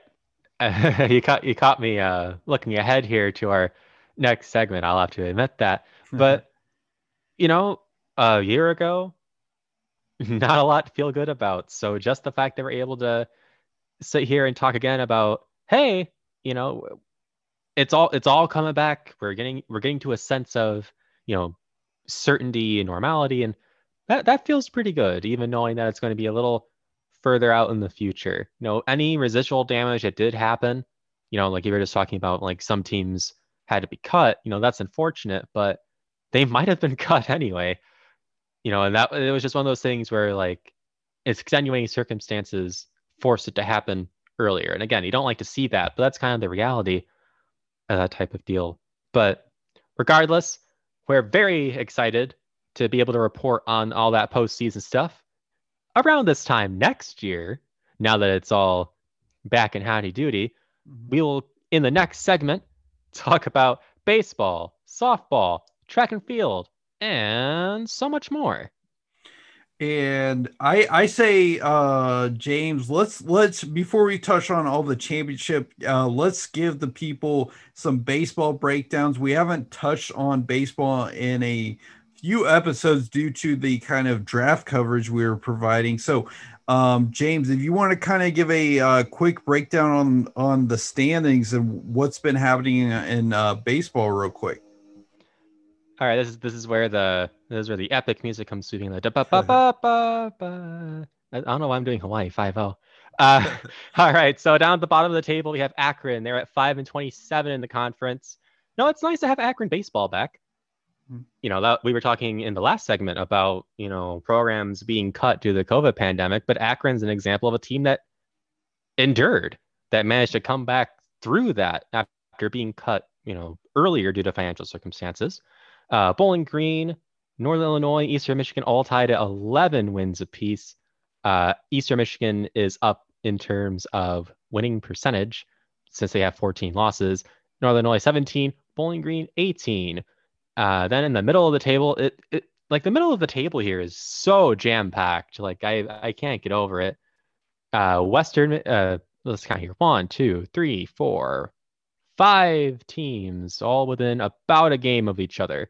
Uh, you caught you caught me uh looking ahead here to our next segment. I'll have to admit that. But you know, a year ago, not a lot to feel good about. So just the fact that we're able to sit here and talk again about, hey, you know, it's all it's all coming back. We're getting we're getting to a sense of, you know, certainty and normality, and that that feels pretty good, even knowing that it's going to be a little further out in the future. You know, any residual damage that did happen, you know, like you were just talking about, like some teams had to be cut. You know, that's unfortunate, but they might have been cut anyway you know, and that it was just one of those things where like it's extenuating circumstances forced it to happen earlier. And again, you don't like to see that, but that's kind of the reality of that type of deal. But regardless, we're very excited to be able to report on all that postseason stuff around this time next year. Now that it's all back in howdy doody, mm-hmm. we will in the next segment talk about baseball, softball, track and field, and so much more. And I I say uh James, let's let's before we touch on all the championship, uh let's give the people some baseball breakdowns. We haven't touched on baseball in a few episodes due to the kind of draft coverage we were providing. So um, James, if you want to kind of give a uh, quick breakdown on on the standings and what's been happening in, in uh, baseball, real quick. All right, this is this is where the this is where the epic music comes sweeping. The ba ba ba ba ba. I don't know why I'm doing Hawaii five zero. Uh, all right, so down at the bottom of the table we have Akron. They're at five and twenty seven in the conference. No, it's nice to have Akron baseball back. mm-hmm. you know, that we were talking in the last segment about, you know, programs being cut due to the COVID pandemic, but Akron's an example of a team that endured, that managed to come back through that after being cut, you know, earlier due to financial circumstances. Uh, Bowling Green, Northern Illinois, Eastern Michigan all tied at 11 wins apiece. Uh, Eastern Michigan is up in terms of winning percentage since they have 14 losses. Northern Illinois 17, Bowling Green 18. Uh, then in the middle of the table, it, it like the middle of the table here is so jam packed. Like I I can't get over it. Uh, Western uh, let's count here. One, two, three, four, five teams all within about a game of each other.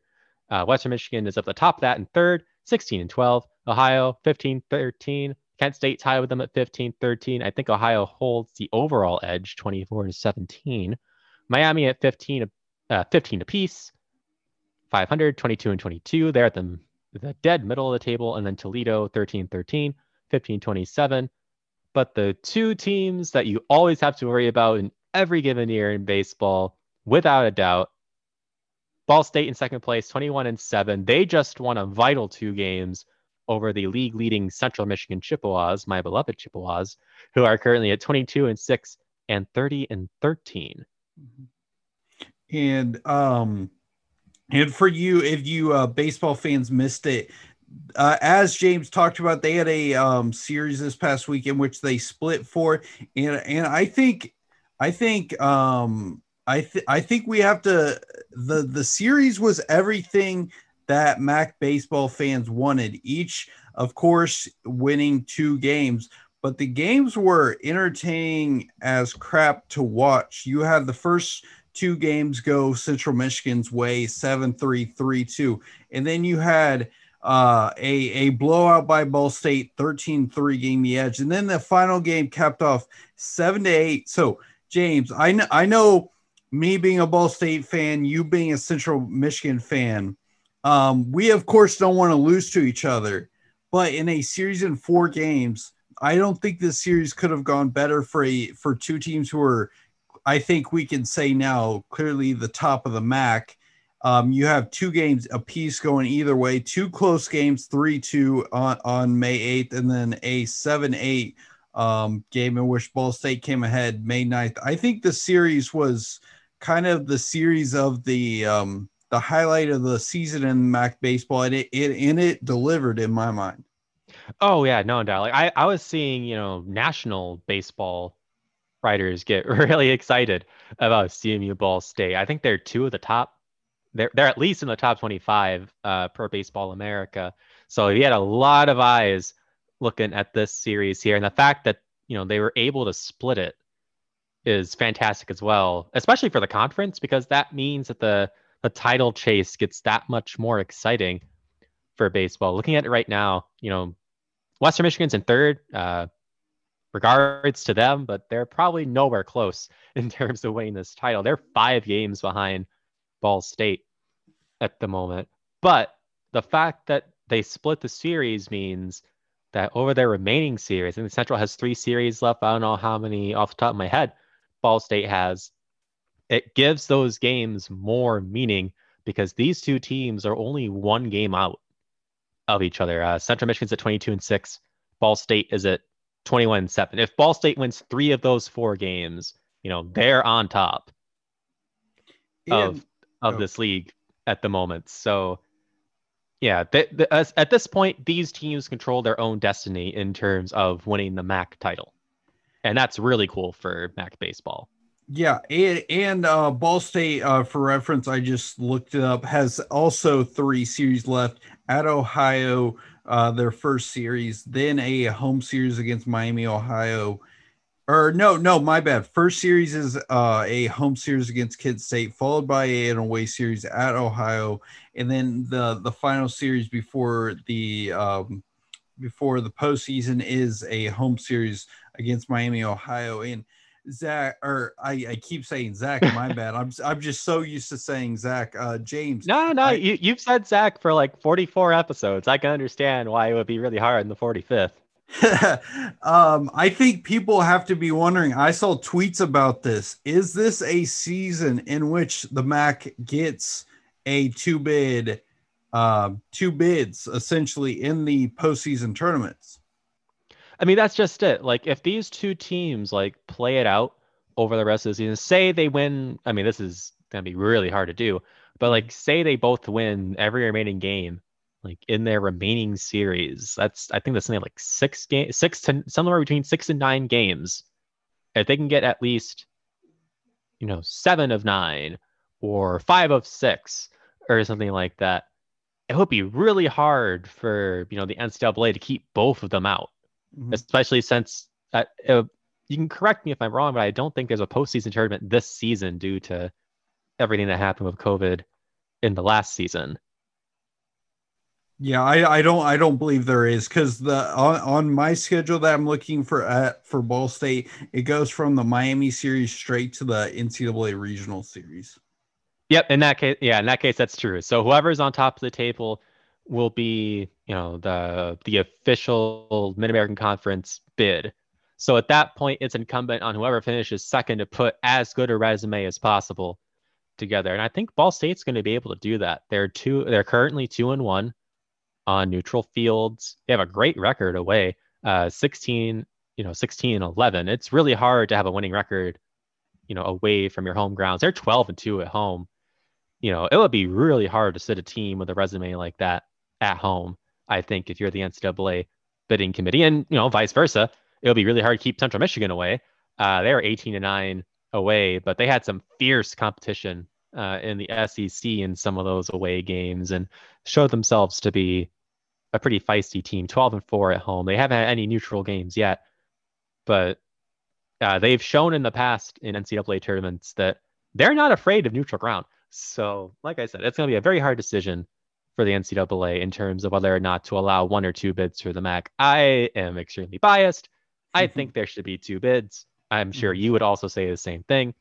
Uh, Western Michigan is up the top of that in third, 16 and 12. Ohio 15 13. Kent State tied with them at 15 13. I think Ohio holds the overall edge 24 to 17. Miami at 15, uh, 15 apiece, 500, 22 and 22. They're at the, the dead middle of the table. And then Toledo 13 13, 15 27. But the two teams that you always have to worry about in every given year in baseball, without a doubt, Ball State in second place, 21 and 7. They just won a vital two games over the league leading Central Michigan Chippewas, my beloved Chippewas, who are currently at 22 and 6 and 30 and 13. And um and for you if you uh baseball fans missed it uh, as James talked about, they had a um, series this past week in which they split four, and and I think, I think, um, I th- I think we have to the the series was everything that Mac baseball fans wanted. Each, of course, winning two games, but the games were entertaining as crap to watch. You had the first two games go Central Michigan's way 7 3 3 2. And then you had uh, a, a blowout by Ball State 13 3 game the edge. And then the final game capped off 7 to 8. So, James, I, kn- I know me being a Ball State fan, you being a Central Michigan fan um, we of course don't want to lose to each other, but in a series in four games, I don't think this series could have gone better for a for two teams who are, I think we can say now clearly the top of the MAC. Um, you have two games a piece going either way, two close games, three two on, on May 8th, and then a 7 8 um, game in which Ball State came ahead May 9th. I think the series was kind of the series of the um, the highlight of the season in Mac baseball, and it, it and it delivered in my mind. Oh yeah, no doubt. Like I, I was seeing, you know, national baseball writers get really excited about CMU Ball State. I think they're two of the top. They're they're at least in the top 25 uh, per Baseball America. So he had a lot of eyes looking at this series here, and the fact that you know they were able to split it is fantastic as well, especially for the conference because that means that the the title chase gets that much more exciting for baseball. Looking at it right now, you know, Western Michigan's in third. Uh, regards to them, but they're probably nowhere close in terms of winning this title. They're five games behind Ball State at the moment. But the fact that they split the series means that over their remaining series, and the Central has three series left. I don't know how many off the top of my head Ball State has it gives those games more meaning because these two teams are only one game out of each other. Uh, Central Michigan's at 22 and 6. Ball State is at 21 and 7. If Ball State wins three of those four games, you know, they're on top of of oh. this league at the moment. So yeah, at this point, these teams control their own destiny in terms of winning the MAC title. And that's really cool for MAC baseball. Yeah, and, and uh, Ball State, uh, for reference, I just looked it up, has also three series left at Ohio, uh, their first series, then a home series against Miami, Ohio. Or no, no, my bad. First series is uh, a home series against Kent State, followed by an away series at Ohio, and then the the final series before the um, before the postseason is a home series against Miami, Ohio, and Zach, or I, I keep saying Zach. My bad. I'm I'm just so used to saying Zach. Uh, James. No, no, I, you you've said Zach for like 44 episodes. I can understand why it would be really hard in the 45th. um, I think people have to be wondering. I saw tweets about this. Is this a season in which the Mac gets a two bid uh, two bids essentially in the postseason tournaments. I mean, that's just it. Like, if these two teams like play it out over the rest of the season, say they win. I mean, this is gonna be really hard to do, but like, say they both win every remaining game, like in their remaining series. That's I think that's something like six game, six to somewhere between six and nine games. If they can get at least, you know, seven of nine or five of six or something like that, it would be really hard for you know the NCAA to keep both of them out, mm-hmm. especially since uh, uh, you can correct me if I'm wrong, but I don't think there's a postseason tournament this season due to everything that happened with COVID in the last season. Yeah, I, I don't I don't believe there is because the on, on my schedule that I'm looking for at for Ball State, it goes from the Miami series straight to the NCAA regional series. Yep, in that case, yeah, in that case, that's true. So whoever's on top of the table will be, you know, the the official Mid American Conference bid. So at that point, it's incumbent on whoever finishes second to put as good a resume as possible together. And I think Ball State's going to be able to do that. They're two. They're currently two and one on neutral fields. They have a great record away. Uh, 16, you know, 16 11. It's really hard to have a winning record, you know, away from your home grounds. They're 12 and two at home you know, it would be really hard to sit a team with a resume like that at home. I think if you're the NCAA bidding committee, and you know, vice versa, it would be really hard to keep Central Michigan away. Uh, they were 18 to nine away, but they had some fierce competition uh, in the SEC in some of those away games and showed themselves to be a pretty feisty team. 12 and four at home. They haven't had any neutral games yet, but uh, they've shown in the past in NCAA tournaments that they're not afraid of neutral ground. So, like I said, it's going to be a very hard decision for the NCAA in terms of whether or not to allow one or two bids for the MAC. I am extremely biased. I mm-hmm. think there should be two bids. I'm sure mm-hmm. you would also say the same thing.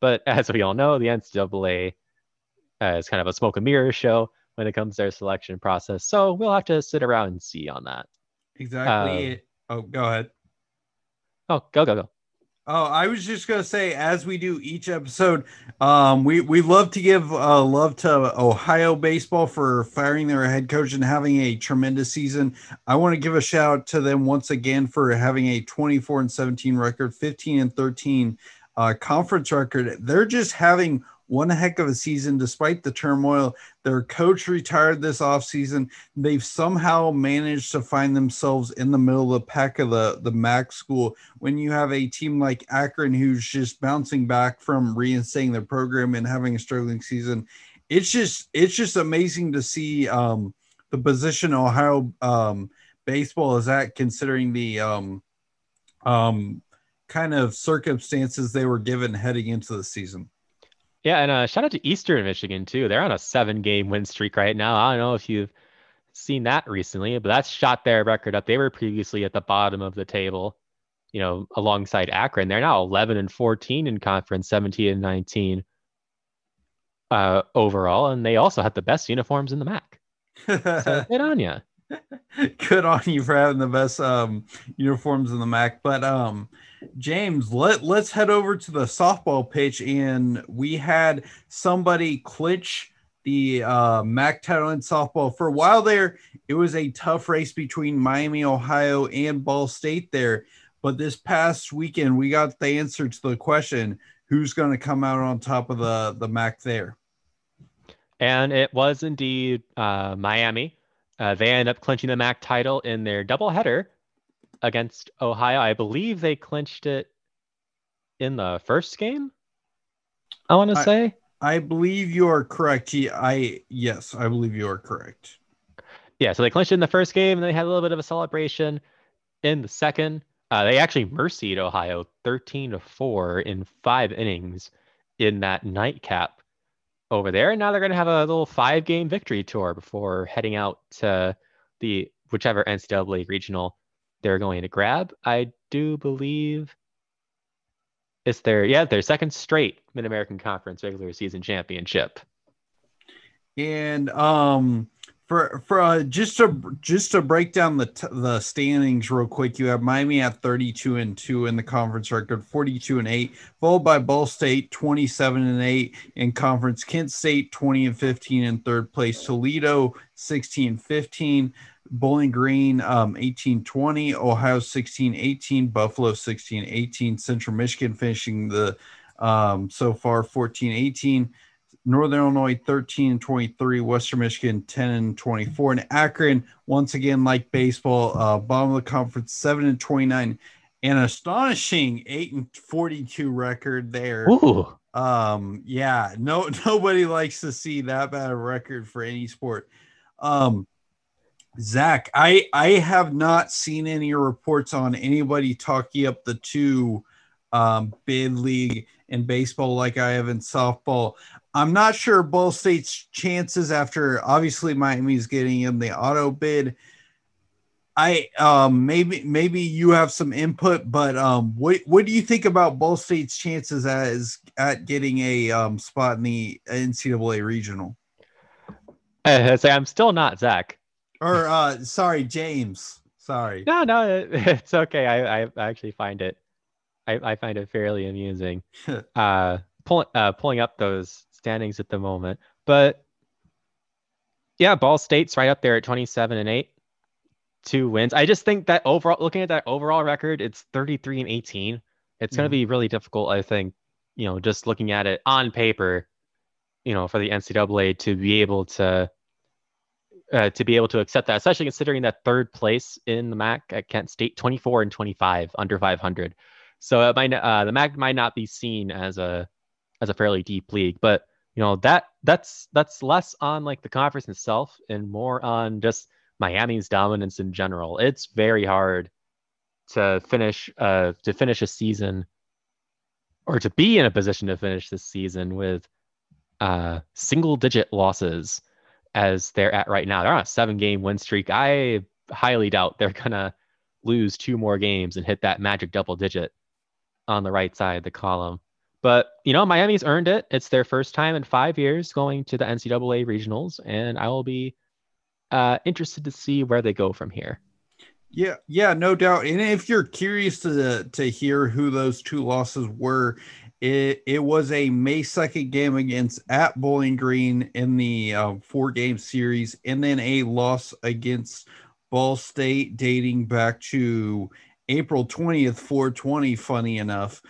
But as we all know, the NCAA uh, is kind of a smoke and mirror show when it comes to their selection process. So we'll have to sit around and see on that. Exactly. Um, oh, go ahead. Oh, go, go, go. Oh, I was just gonna say, as we do each episode, um, we we love to give uh, love to Ohio baseball for firing their head coach and having a tremendous season. I want to give a shout out to them once again for having a 24 and 17 record, 15 and 13 uh, conference record. They're just having one heck of a season despite the turmoil. Their coach retired this offseason. They've somehow managed to find themselves in the middle of the pack of the, the MAC school. When you have a team like Akron who's just bouncing back from reinstating their program and having a struggling season, it's just it's just amazing to see um, the position Ohio um, baseball is at considering the um, um, kind of circumstances they were given heading into the season. Yeah, and uh, shout out to Eastern Michigan too. They're on a seven-game win streak right now. I don't know if you've seen that recently, but that's shot their record up. They were previously at the bottom of the table, you know, alongside Akron. They're now 11 and 14 in conference, 17 and 19 uh, overall, and they also had the best uniforms in the MAC. so good on you. Good on you for having the best um, uniforms in the MAC. But um, James, let let's head over to the softball pitch, and we had somebody clinch the uh, MAC title in softball. For a while there, it was a tough race between Miami, Ohio, and Ball State there. But this past weekend, we got the answer to the question: Who's going to come out on top of the the MAC there? And it was indeed uh, Miami. Uh, they end up clinching the MAC title in their doubleheader against Ohio. I believe they clinched it in the first game. I want to say. I believe you are correct. I yes, I believe you are correct. Yeah, so they clinched it in the first game, and they had a little bit of a celebration in the second. Uh, they actually mercied Ohio 13 to four in five innings in that nightcap over there. And now they're going to have a little five game victory tour before heading out to the whichever NCAA regional they're going to grab. I do believe it's their yeah their second straight Mid American Conference regular season championship. And um, for for uh, just to just to break down the t- the standings real quick, you have Miami at 32 and 2 in the conference record, 42 and 8, followed by Ball State 27 and 8 in conference, Kent State 20 and 15 in third place, Toledo 16 15, Bowling Green um 18 20, Ohio 16 18, Buffalo 16 18, Central Michigan finishing the um so far 14 18 Northern Illinois 13 and 23, Western Michigan 10 and 24, and Akron once again like baseball, uh, bottom of the conference 7 and 29, an astonishing 8 and 42 record there. Ooh. Um, yeah, no nobody likes to see that bad a record for any sport. Um, Zach, I I have not seen any reports on anybody talking up the two um, bid league in baseball like I have in softball. I'm not sure Ball State's chances after obviously Miami's getting in the auto bid. I um maybe maybe you have some input, but um what what do you think about Ball State's chances as at getting a um spot in the NCAA regional? I say I'm still not Zach. Or uh sorry, James. Sorry. No, no, it's okay. I I actually find it I, I find it fairly amusing. uh pulling uh pulling up those standings at the moment. But yeah, Ball State's right up there at 27 and 8. Two wins. I just think that overall looking at that overall record, it's 33 and 18. It's mm-hmm. going to be really difficult, I think, you know, just looking at it on paper, you know, for the NCAA to be able to uh, to be able to accept that, especially considering that third place in the MAC at Kent State, 24 and 25 under 500. So it might uh, the MAC might not be seen as a as a fairly deep league, but you know that that's that's less on like the conference itself and more on just Miami's dominance in general. It's very hard to finish uh to finish a season or to be in a position to finish this season with uh single digit losses as they're at right now. They're on a seven game win streak. I highly doubt they're gonna lose two more games and hit that magic double digit on the right side of the column. But you know, Miami's earned it. It's their first time in five years going to the NCAA regionals, and I will be uh, interested to see where they go from here. Yeah, yeah, no doubt. And if you're curious to to hear who those two losses were, it it was a May second game against at Bowling Green in the uh, four game series, and then a loss against Ball State dating back to April twentieth, four twenty. Funny enough,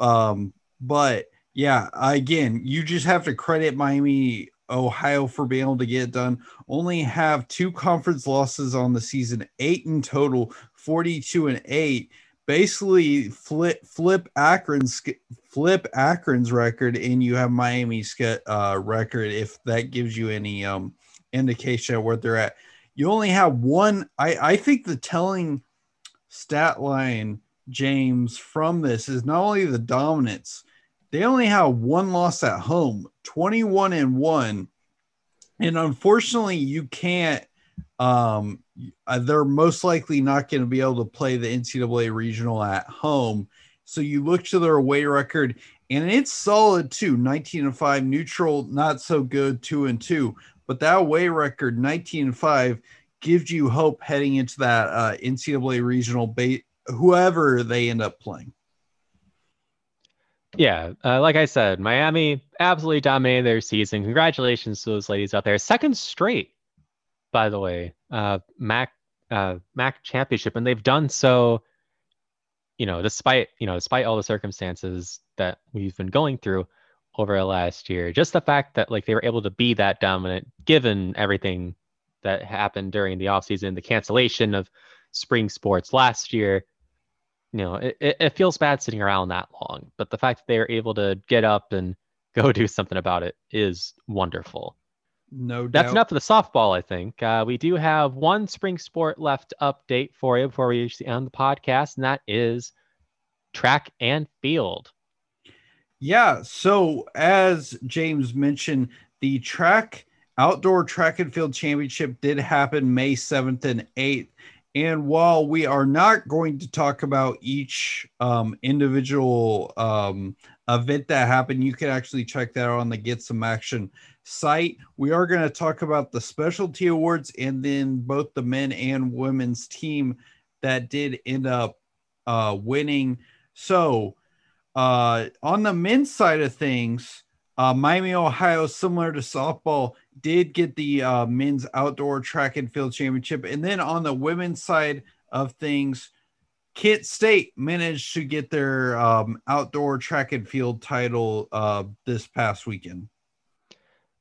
um, but yeah, again, you just have to credit Miami, Ohio for being able to get it done. Only have two conference losses on the season, eight in total, 42 and eight. Basically, flip flip Akron's flip Akron's record, and you have Miami's uh, record. If that gives you any um, indication of where they're at, you only have one. I I think the telling stat line James from this is not only the dominance, they only have one loss at home, 21 and 1. And unfortunately, you can't um uh, they're most likely not going to be able to play the NCAA regional at home. So you look to their away record and it's solid too 19 and 5 neutral not so good 2 and 2 but that away record 19 and 5 gives you hope heading into that uh, ncaa regional whoever they end up playing. Yeah, uh, like I said, Miami absolutely dominated their season. Congratulations to those ladies out there. Second straight, by the way, uh, MAC uh, MAC championship, and they've done so. You know, despite you know, despite all the circumstances that we've been going through over the last year, just the fact that like they were able to be that dominant, given everything that happened during the offseason, the cancellation of spring sports last year, you know, it, it feels bad sitting around that long, but the fact that they are able to get up and go do something about it is wonderful. No doubt. That's enough for the softball, I think. Uh, we do have one spring sport left update for you before we reach the end of the podcast, and that is track and field. Yeah. So, as James mentioned, the track outdoor track and field championship did happen May 7th and 8th And while we are not going to talk about each um, individual um, event that happened, you can actually check that out on the Get Some Action site. We are going to talk about the specialty awards and then both the men and women's team that did end up uh, winning. So, uh, on the men's side of things, uh, Miami, Ohio, similar to softball, did get the uh, men's outdoor track and field championship. And then on the women's side of things, Kent State managed to get their um, outdoor track and field title uh, this past weekend.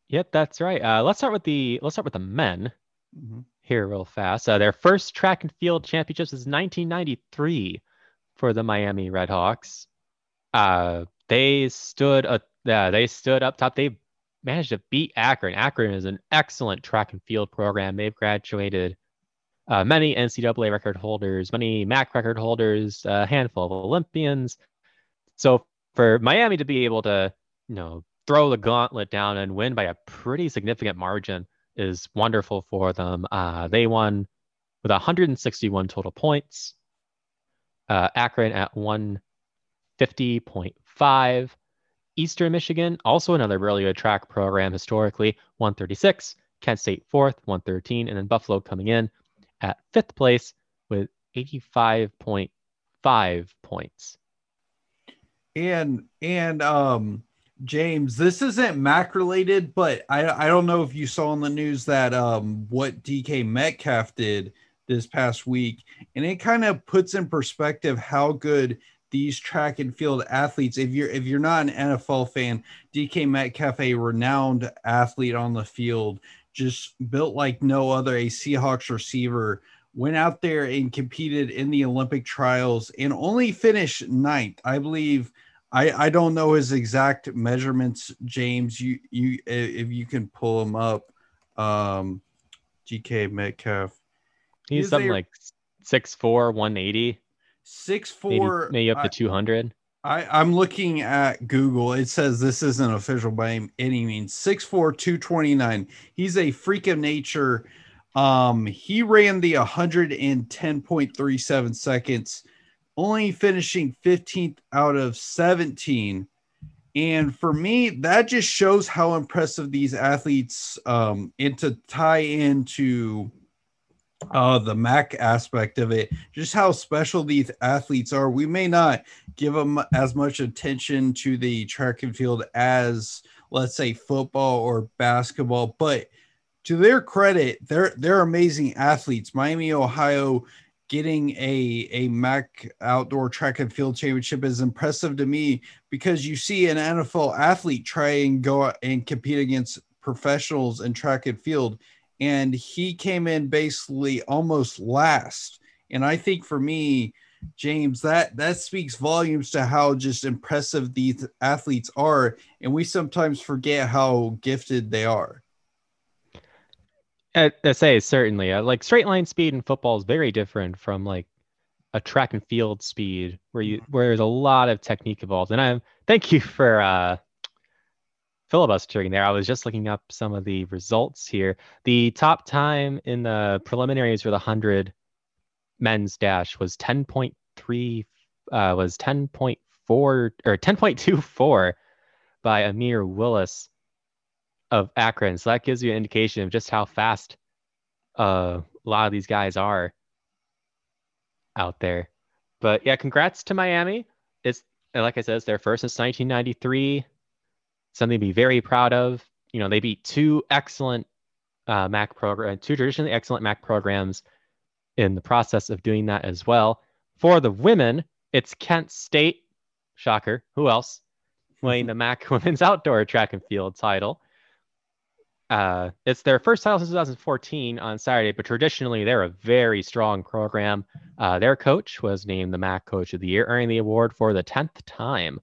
Yep, that's right. Uh, let's start with the let's start with the men mm-hmm. here real fast. Uh, their first track and field championships is 1993 for the Miami Redhawks. Uh, they stood a yeah, they stood up top. They managed to beat Akron. Akron is an excellent track and field program. They've graduated uh, many NCAA record holders, many MAC record holders, a handful of Olympians. So for Miami to be able to, you know, throw the gauntlet down and win by a pretty significant margin is wonderful for them. Uh, they won with 161 total points. Uh, Akron at 150.5. Eastern Michigan, also another really good track program historically, 136. Kent State fourth, 113, and then Buffalo coming in at fifth place with 85.5 points. And and um James, this isn't Mac related, but I I don't know if you saw in the news that um what DK Metcalf did this past week, and it kind of puts in perspective how good these track and field athletes. If you're if you're not an NFL fan, DK Metcalf, a renowned athlete on the field, just built like no other, a Seahawks receiver, went out there and competed in the Olympic trials and only finished ninth. I believe. I, I don't know his exact measurements, James. You you if you can pull him up, um, DK Metcalf. He's something a, like six four, one eighty six four, maybe, maybe up to two hundred. I, I'm looking at Google. It says this isn't official by any means. 6'4, 229. He's a freak of nature. Um, he ran the 110.37 seconds, only finishing 15th out of 17. And for me, that just shows how impressive these athletes um, and to tie into uh, the Mac aspect of it, just how special these athletes are. We may not give them as much attention to the track and field as, let's say, football or basketball, but to their credit, they're they're amazing athletes. Miami, Ohio, getting a a Mac outdoor track and field championship is impressive to me because you see an NFL athlete try and go and compete against professionals in track and field and he came in basically almost last. And I think for me, James, that that speaks volumes to how just impressive these athletes are, and we sometimes forget how gifted they are. I, I say certainly, uh, like straight line speed in football is very different from like a track and field speed, where you where there's a lot of technique involved. And I thank you for uh, filibustering there. I was just looking up some of the results here. The top time in the preliminaries for the 100 men's dash was 10.3 uh, was 10.4 or 10.24 by Amir Willis of Akron. So that gives you an indication of just how fast uh, a lot of these guys are out there. But yeah, congrats to Miami. It's like I said, it's their first since 1993 something to be very proud of. You know, they beat two excellent uh, Mac program, two traditionally excellent Mac programs in the process of doing that as well. For the women, it's Kent State, shocker, who else, winning the Mac Women's Outdoor Track and Field title. Uh, it's their first title since 2014 on Saturday, but traditionally they're a very strong program. Uh, their coach was named the MAC Coach of the Year, earning the award for the 10th time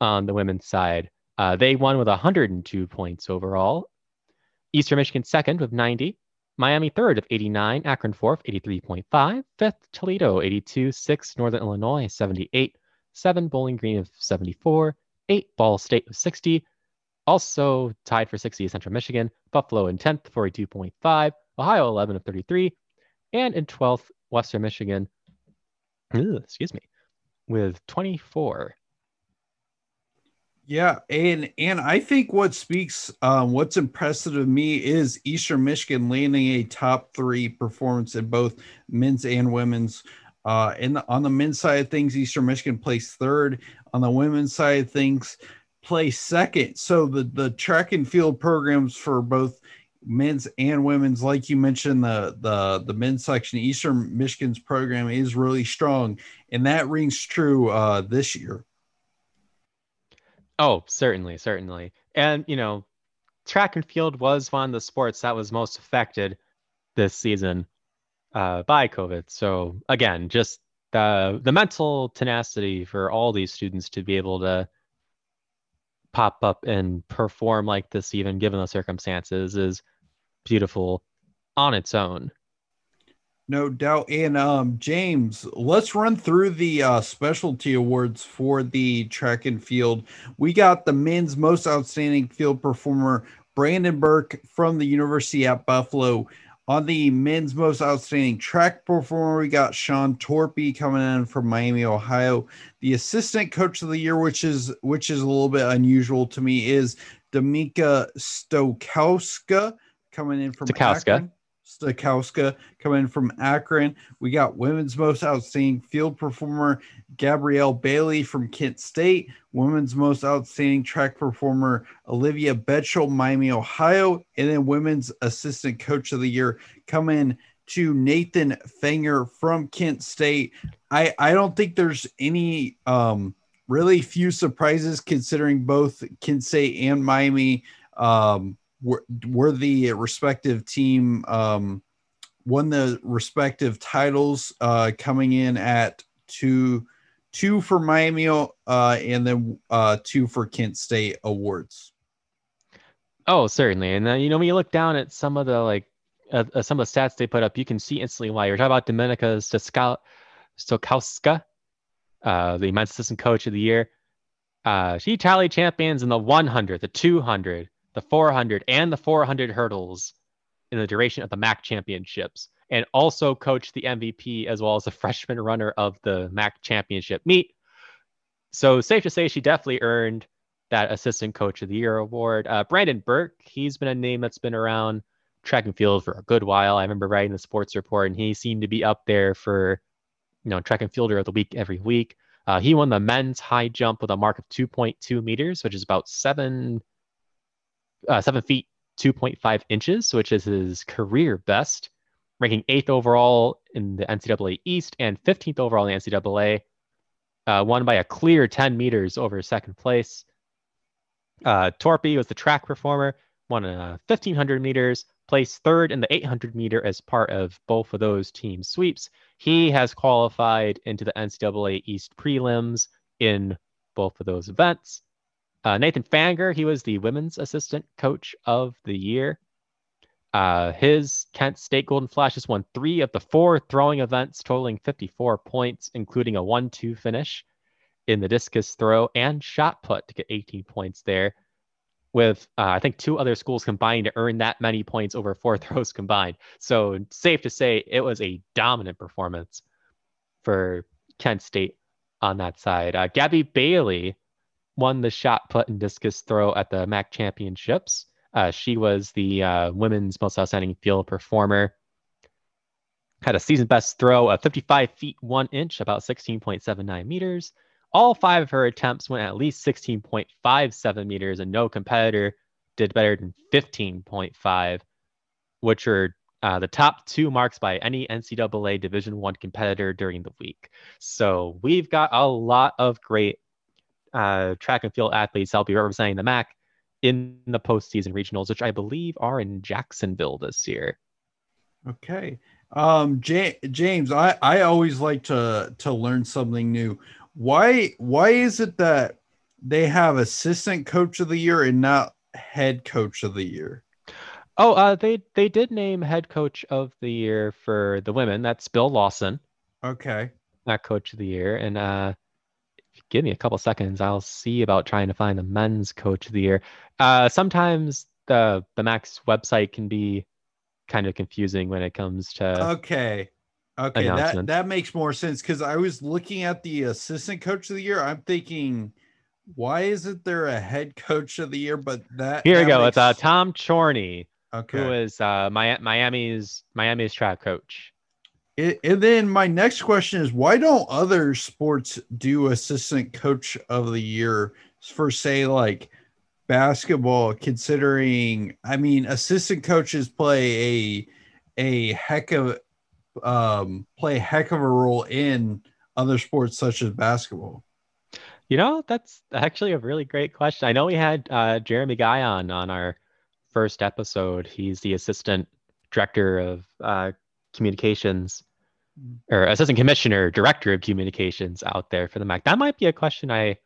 on the women's side. Uh, they won with 102 points overall. Eastern Michigan second with 90. Miami third of 89. Akron fourth, 83.5. Fifth, Toledo, 82. Sixth, Northern Illinois, 78. Seven, Bowling Green of 74. Eight, Ball State of 60. Also tied for 60 Central Michigan. Buffalo in 10th, 42.5. Ohio 11 of 33. And in 12th, Western Michigan, excuse me, with 24. Yeah, and and I think what speaks, um, what's impressive to me is Eastern Michigan landing a top three performance in both men's and women's. Uh, and on the men's side of things, Eastern Michigan placed third. On the women's side of things, placed second. So the the track and field programs for both men's and women's, like you mentioned, the the the men's section, Eastern Michigan's program is really strong, and that rings true uh, this year. Oh, certainly, certainly. And, you know, track and field was one of the sports that was most affected this season uh, by COVID. So again, just the the mental tenacity for all these students to be able to pop up and perform like this, even given the circumstances, is beautiful on its own. No doubt. And um, James, let's run through the uh, specialty awards for the track and field. We got the men's most outstanding field performer, Brandon Burke from the University at Buffalo. On the men's most outstanding track performer, we got Sean Torpy coming in from Miami, Ohio. The assistant coach of the year, which is which is a little bit unusual to me, is Damika Stokowska coming in from Stokowska. Akron. Stakowska coming from Akron. We got women's most outstanding field performer, Gabrielle Bailey from Kent State. Women's most outstanding track performer, Olivia Betchel, Miami, Ohio. And then women's assistant coach of the year coming to Nathan Fanger from Kent State. I, I don't think there's any um, really few surprises considering both Kent State and Miami um, were, were the respective team um, won the respective titles uh, coming in at two two for Miami uh, and then uh, two for Kent State awards. Oh, certainly. And then you know when you look down at some of the like uh, uh some of the stats they put up, you can see instantly why you're talking about Dominika Stokowska, uh, the men's assistant coach of the year. Uh, she tallied champions in the 100, the 200, the 400 and the 400 hurdles in the duration of the MAC championships, and also coached the MVP as well as the freshman runner of the MAC championship meet. So safe to say she definitely earned that assistant coach of the year award. Uh, Brandon Burke, he's been a name that's been around track and field for a good while. I remember writing the sports report, and he seemed to be up there for you know track and fielder of the week every week. Uh, he won the men's high jump with a mark of 2.2 meters, which is about seven uh, seven feet, 2.5 inches, which is his career best, ranking eighth overall in the NCAA East and 15th overall in the NCAA. Uh, won by a clear 10 meters over second place. Uh, Torpy was the track performer, won a 1500 meters, placed third in the 800 meter as part of both of those team sweeps. He has qualified into the NCAA East prelims in both of those events. Uh, Nathan Fanger, he was the women's assistant coach of the year. Uh, his Kent State Golden Flashes won three of the four throwing events, totaling 54 points, including a 1 2 finish in the discus throw and shot put to get 18 points there. With, uh, I think, two other schools combined to earn that many points over four throws combined. So, safe to say, it was a dominant performance for Kent State on that side. Uh, Gabby Bailey, won the shot put and discus throw at the MAC championships. Uh, she was the uh, women's most outstanding field performer. Had a season best throw of 55 feet 1 inch, about 16.79 meters. All five of her attempts went at least 16.57 meters, and no competitor did better than 15.5, which are uh, the top two marks by any NCAA Division One competitor during the week. So we've got a lot of great uh, track and field athletes I'll be representing the MAC in the postseason regionals, which I believe are in Jacksonville this year. Okay. Um, J- James, I, I always like to to learn something new. Why why is it that they have assistant coach of the year and not head coach of the year? Oh, uh, they they did name head coach of the year for the women. That's Bill Lawson. Okay. That coach of the year, and uh, give me a couple seconds. I'll see about trying to find the men's coach of the year. Uh, sometimes the the MAC's website can be kind of confusing when it comes to Okay. Okay, that that makes more sense because I was looking at the assistant coach of the year. I'm thinking, why isn't there a head coach of the year? But that here that we go. makes- It's uh, Tom Chorney, okay. who is uh, Miami's Miami's track coach. It, and then my next question is why don't other sports do assistant coach of the year for say like basketball considering I mean assistant coaches play a a heck of um play a heck of a role in other sports such as basketball. You know, that's actually a really great question. I know we had uh, Jeremy Guy on on our first episode. He's the assistant director of uh, communications or assistant commissioner, director of communications out there for the MAC. That might be a question I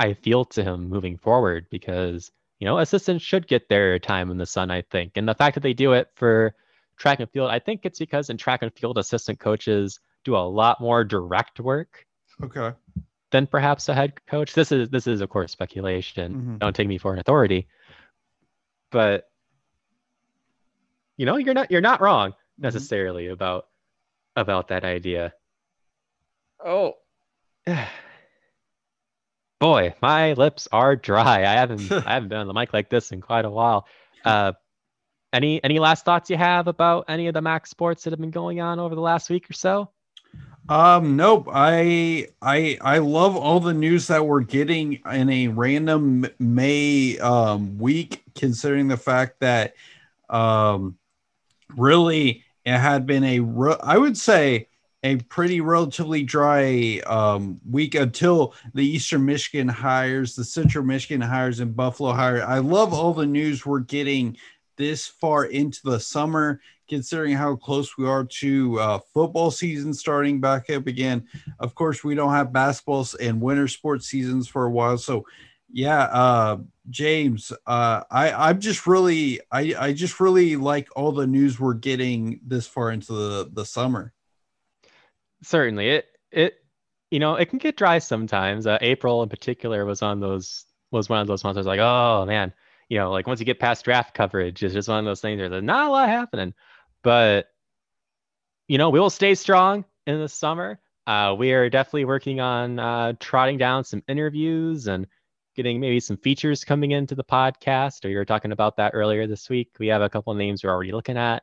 I feel to him moving forward because you know assistants should get their time in the sun. I think, and the fact that they do it for track and field, I think it's because in track and field, assistant coaches do a lot more direct work Okay. than perhaps a head coach. This is this is of course speculation. Mhm. Don't take me for an authority, but you know you're not you're not wrong necessarily about about that idea. Oh, boy, my lips are dry. I haven't I haven't been on the mic like this in quite a while. Uh, any any last thoughts you have about any of the MAC's sports that have been going on over the last week or so? Um, nope. I I I love all the news that we're getting in a random May um week, considering the fact that um really it had been a I would say a pretty relatively dry um week until the Eastern Michigan hires, the Central Michigan hires, and Buffalo hire. I love all the news we're getting this far into the summer considering how close we are to uh, football season starting back up again. Of course, we don't have basketballs and winter sports seasons for a while, so yeah, uh, James, uh, I I'm just really I I just really like all the news we're getting this far into the the summer. Certainly, it it you know it can get dry sometimes. Uh, April in particular was on those was one of those months. I was like, oh man, you know, like once you get past draft coverage, it's just one of those things. Where there's not a lot happening, but you know, we will stay strong in the summer. Uh, we are definitely working on uh, trotting down some interviews and getting maybe some features coming into the podcast. Or you were talking about that earlier this week. We have a couple of names we're already looking at.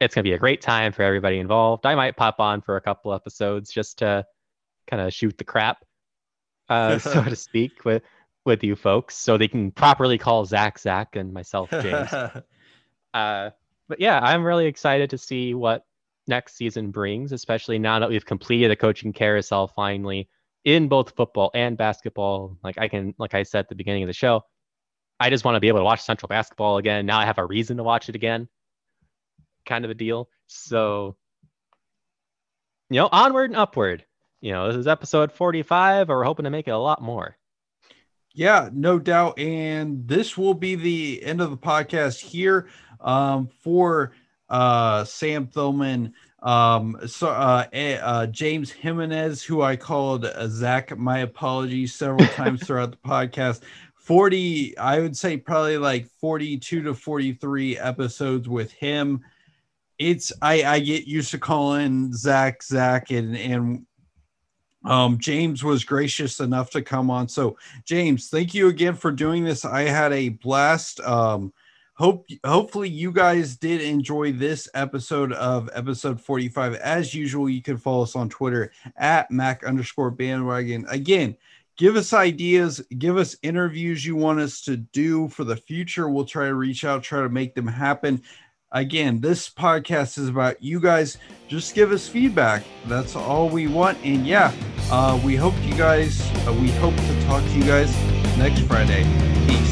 It's gonna be a great time for everybody involved. I might pop on for a couple episodes just to kind of shoot the crap, uh, so to speak, with with you folks, so they can properly call Zach Zach and myself James. uh, but yeah, I'm really excited to see what next season brings, especially now that we've completed the coaching carousel finally in both football and basketball. Like I can, like I said at the beginning of the show, I just want to be able to watch Central basketball again. Now I have a reason to watch it again, kind of a deal. So, you know, onward and upward. You know, this is episode 45, and we're hoping to make it a lot more. Yeah, no doubt. And this will be the end of the podcast here um, for uh, Sam Thilman. Um, so uh, eh, uh, James Jimenez, who I called uh, Zach, my apologies several times throughout the podcast. 40, I would say probably like 42 to 43 episodes with him. It's I, I get used to calling Zach Zach and and um, James was gracious enough to come on. So, James, thank you again for doing this. I had a blast. Um, hope hopefully you guys did enjoy this episode of episode 45. As usual, you can follow us on Twitter at Mac underscore bandwagon. Again, give us ideas, give us interviews you want us to do for the future. We'll try to reach out, try to make them happen. Again, this podcast is about you guys. Just give us feedback. That's all we want. And yeah, uh, we hope you guys, uh, we hope to talk to you guys next Friday. Peace.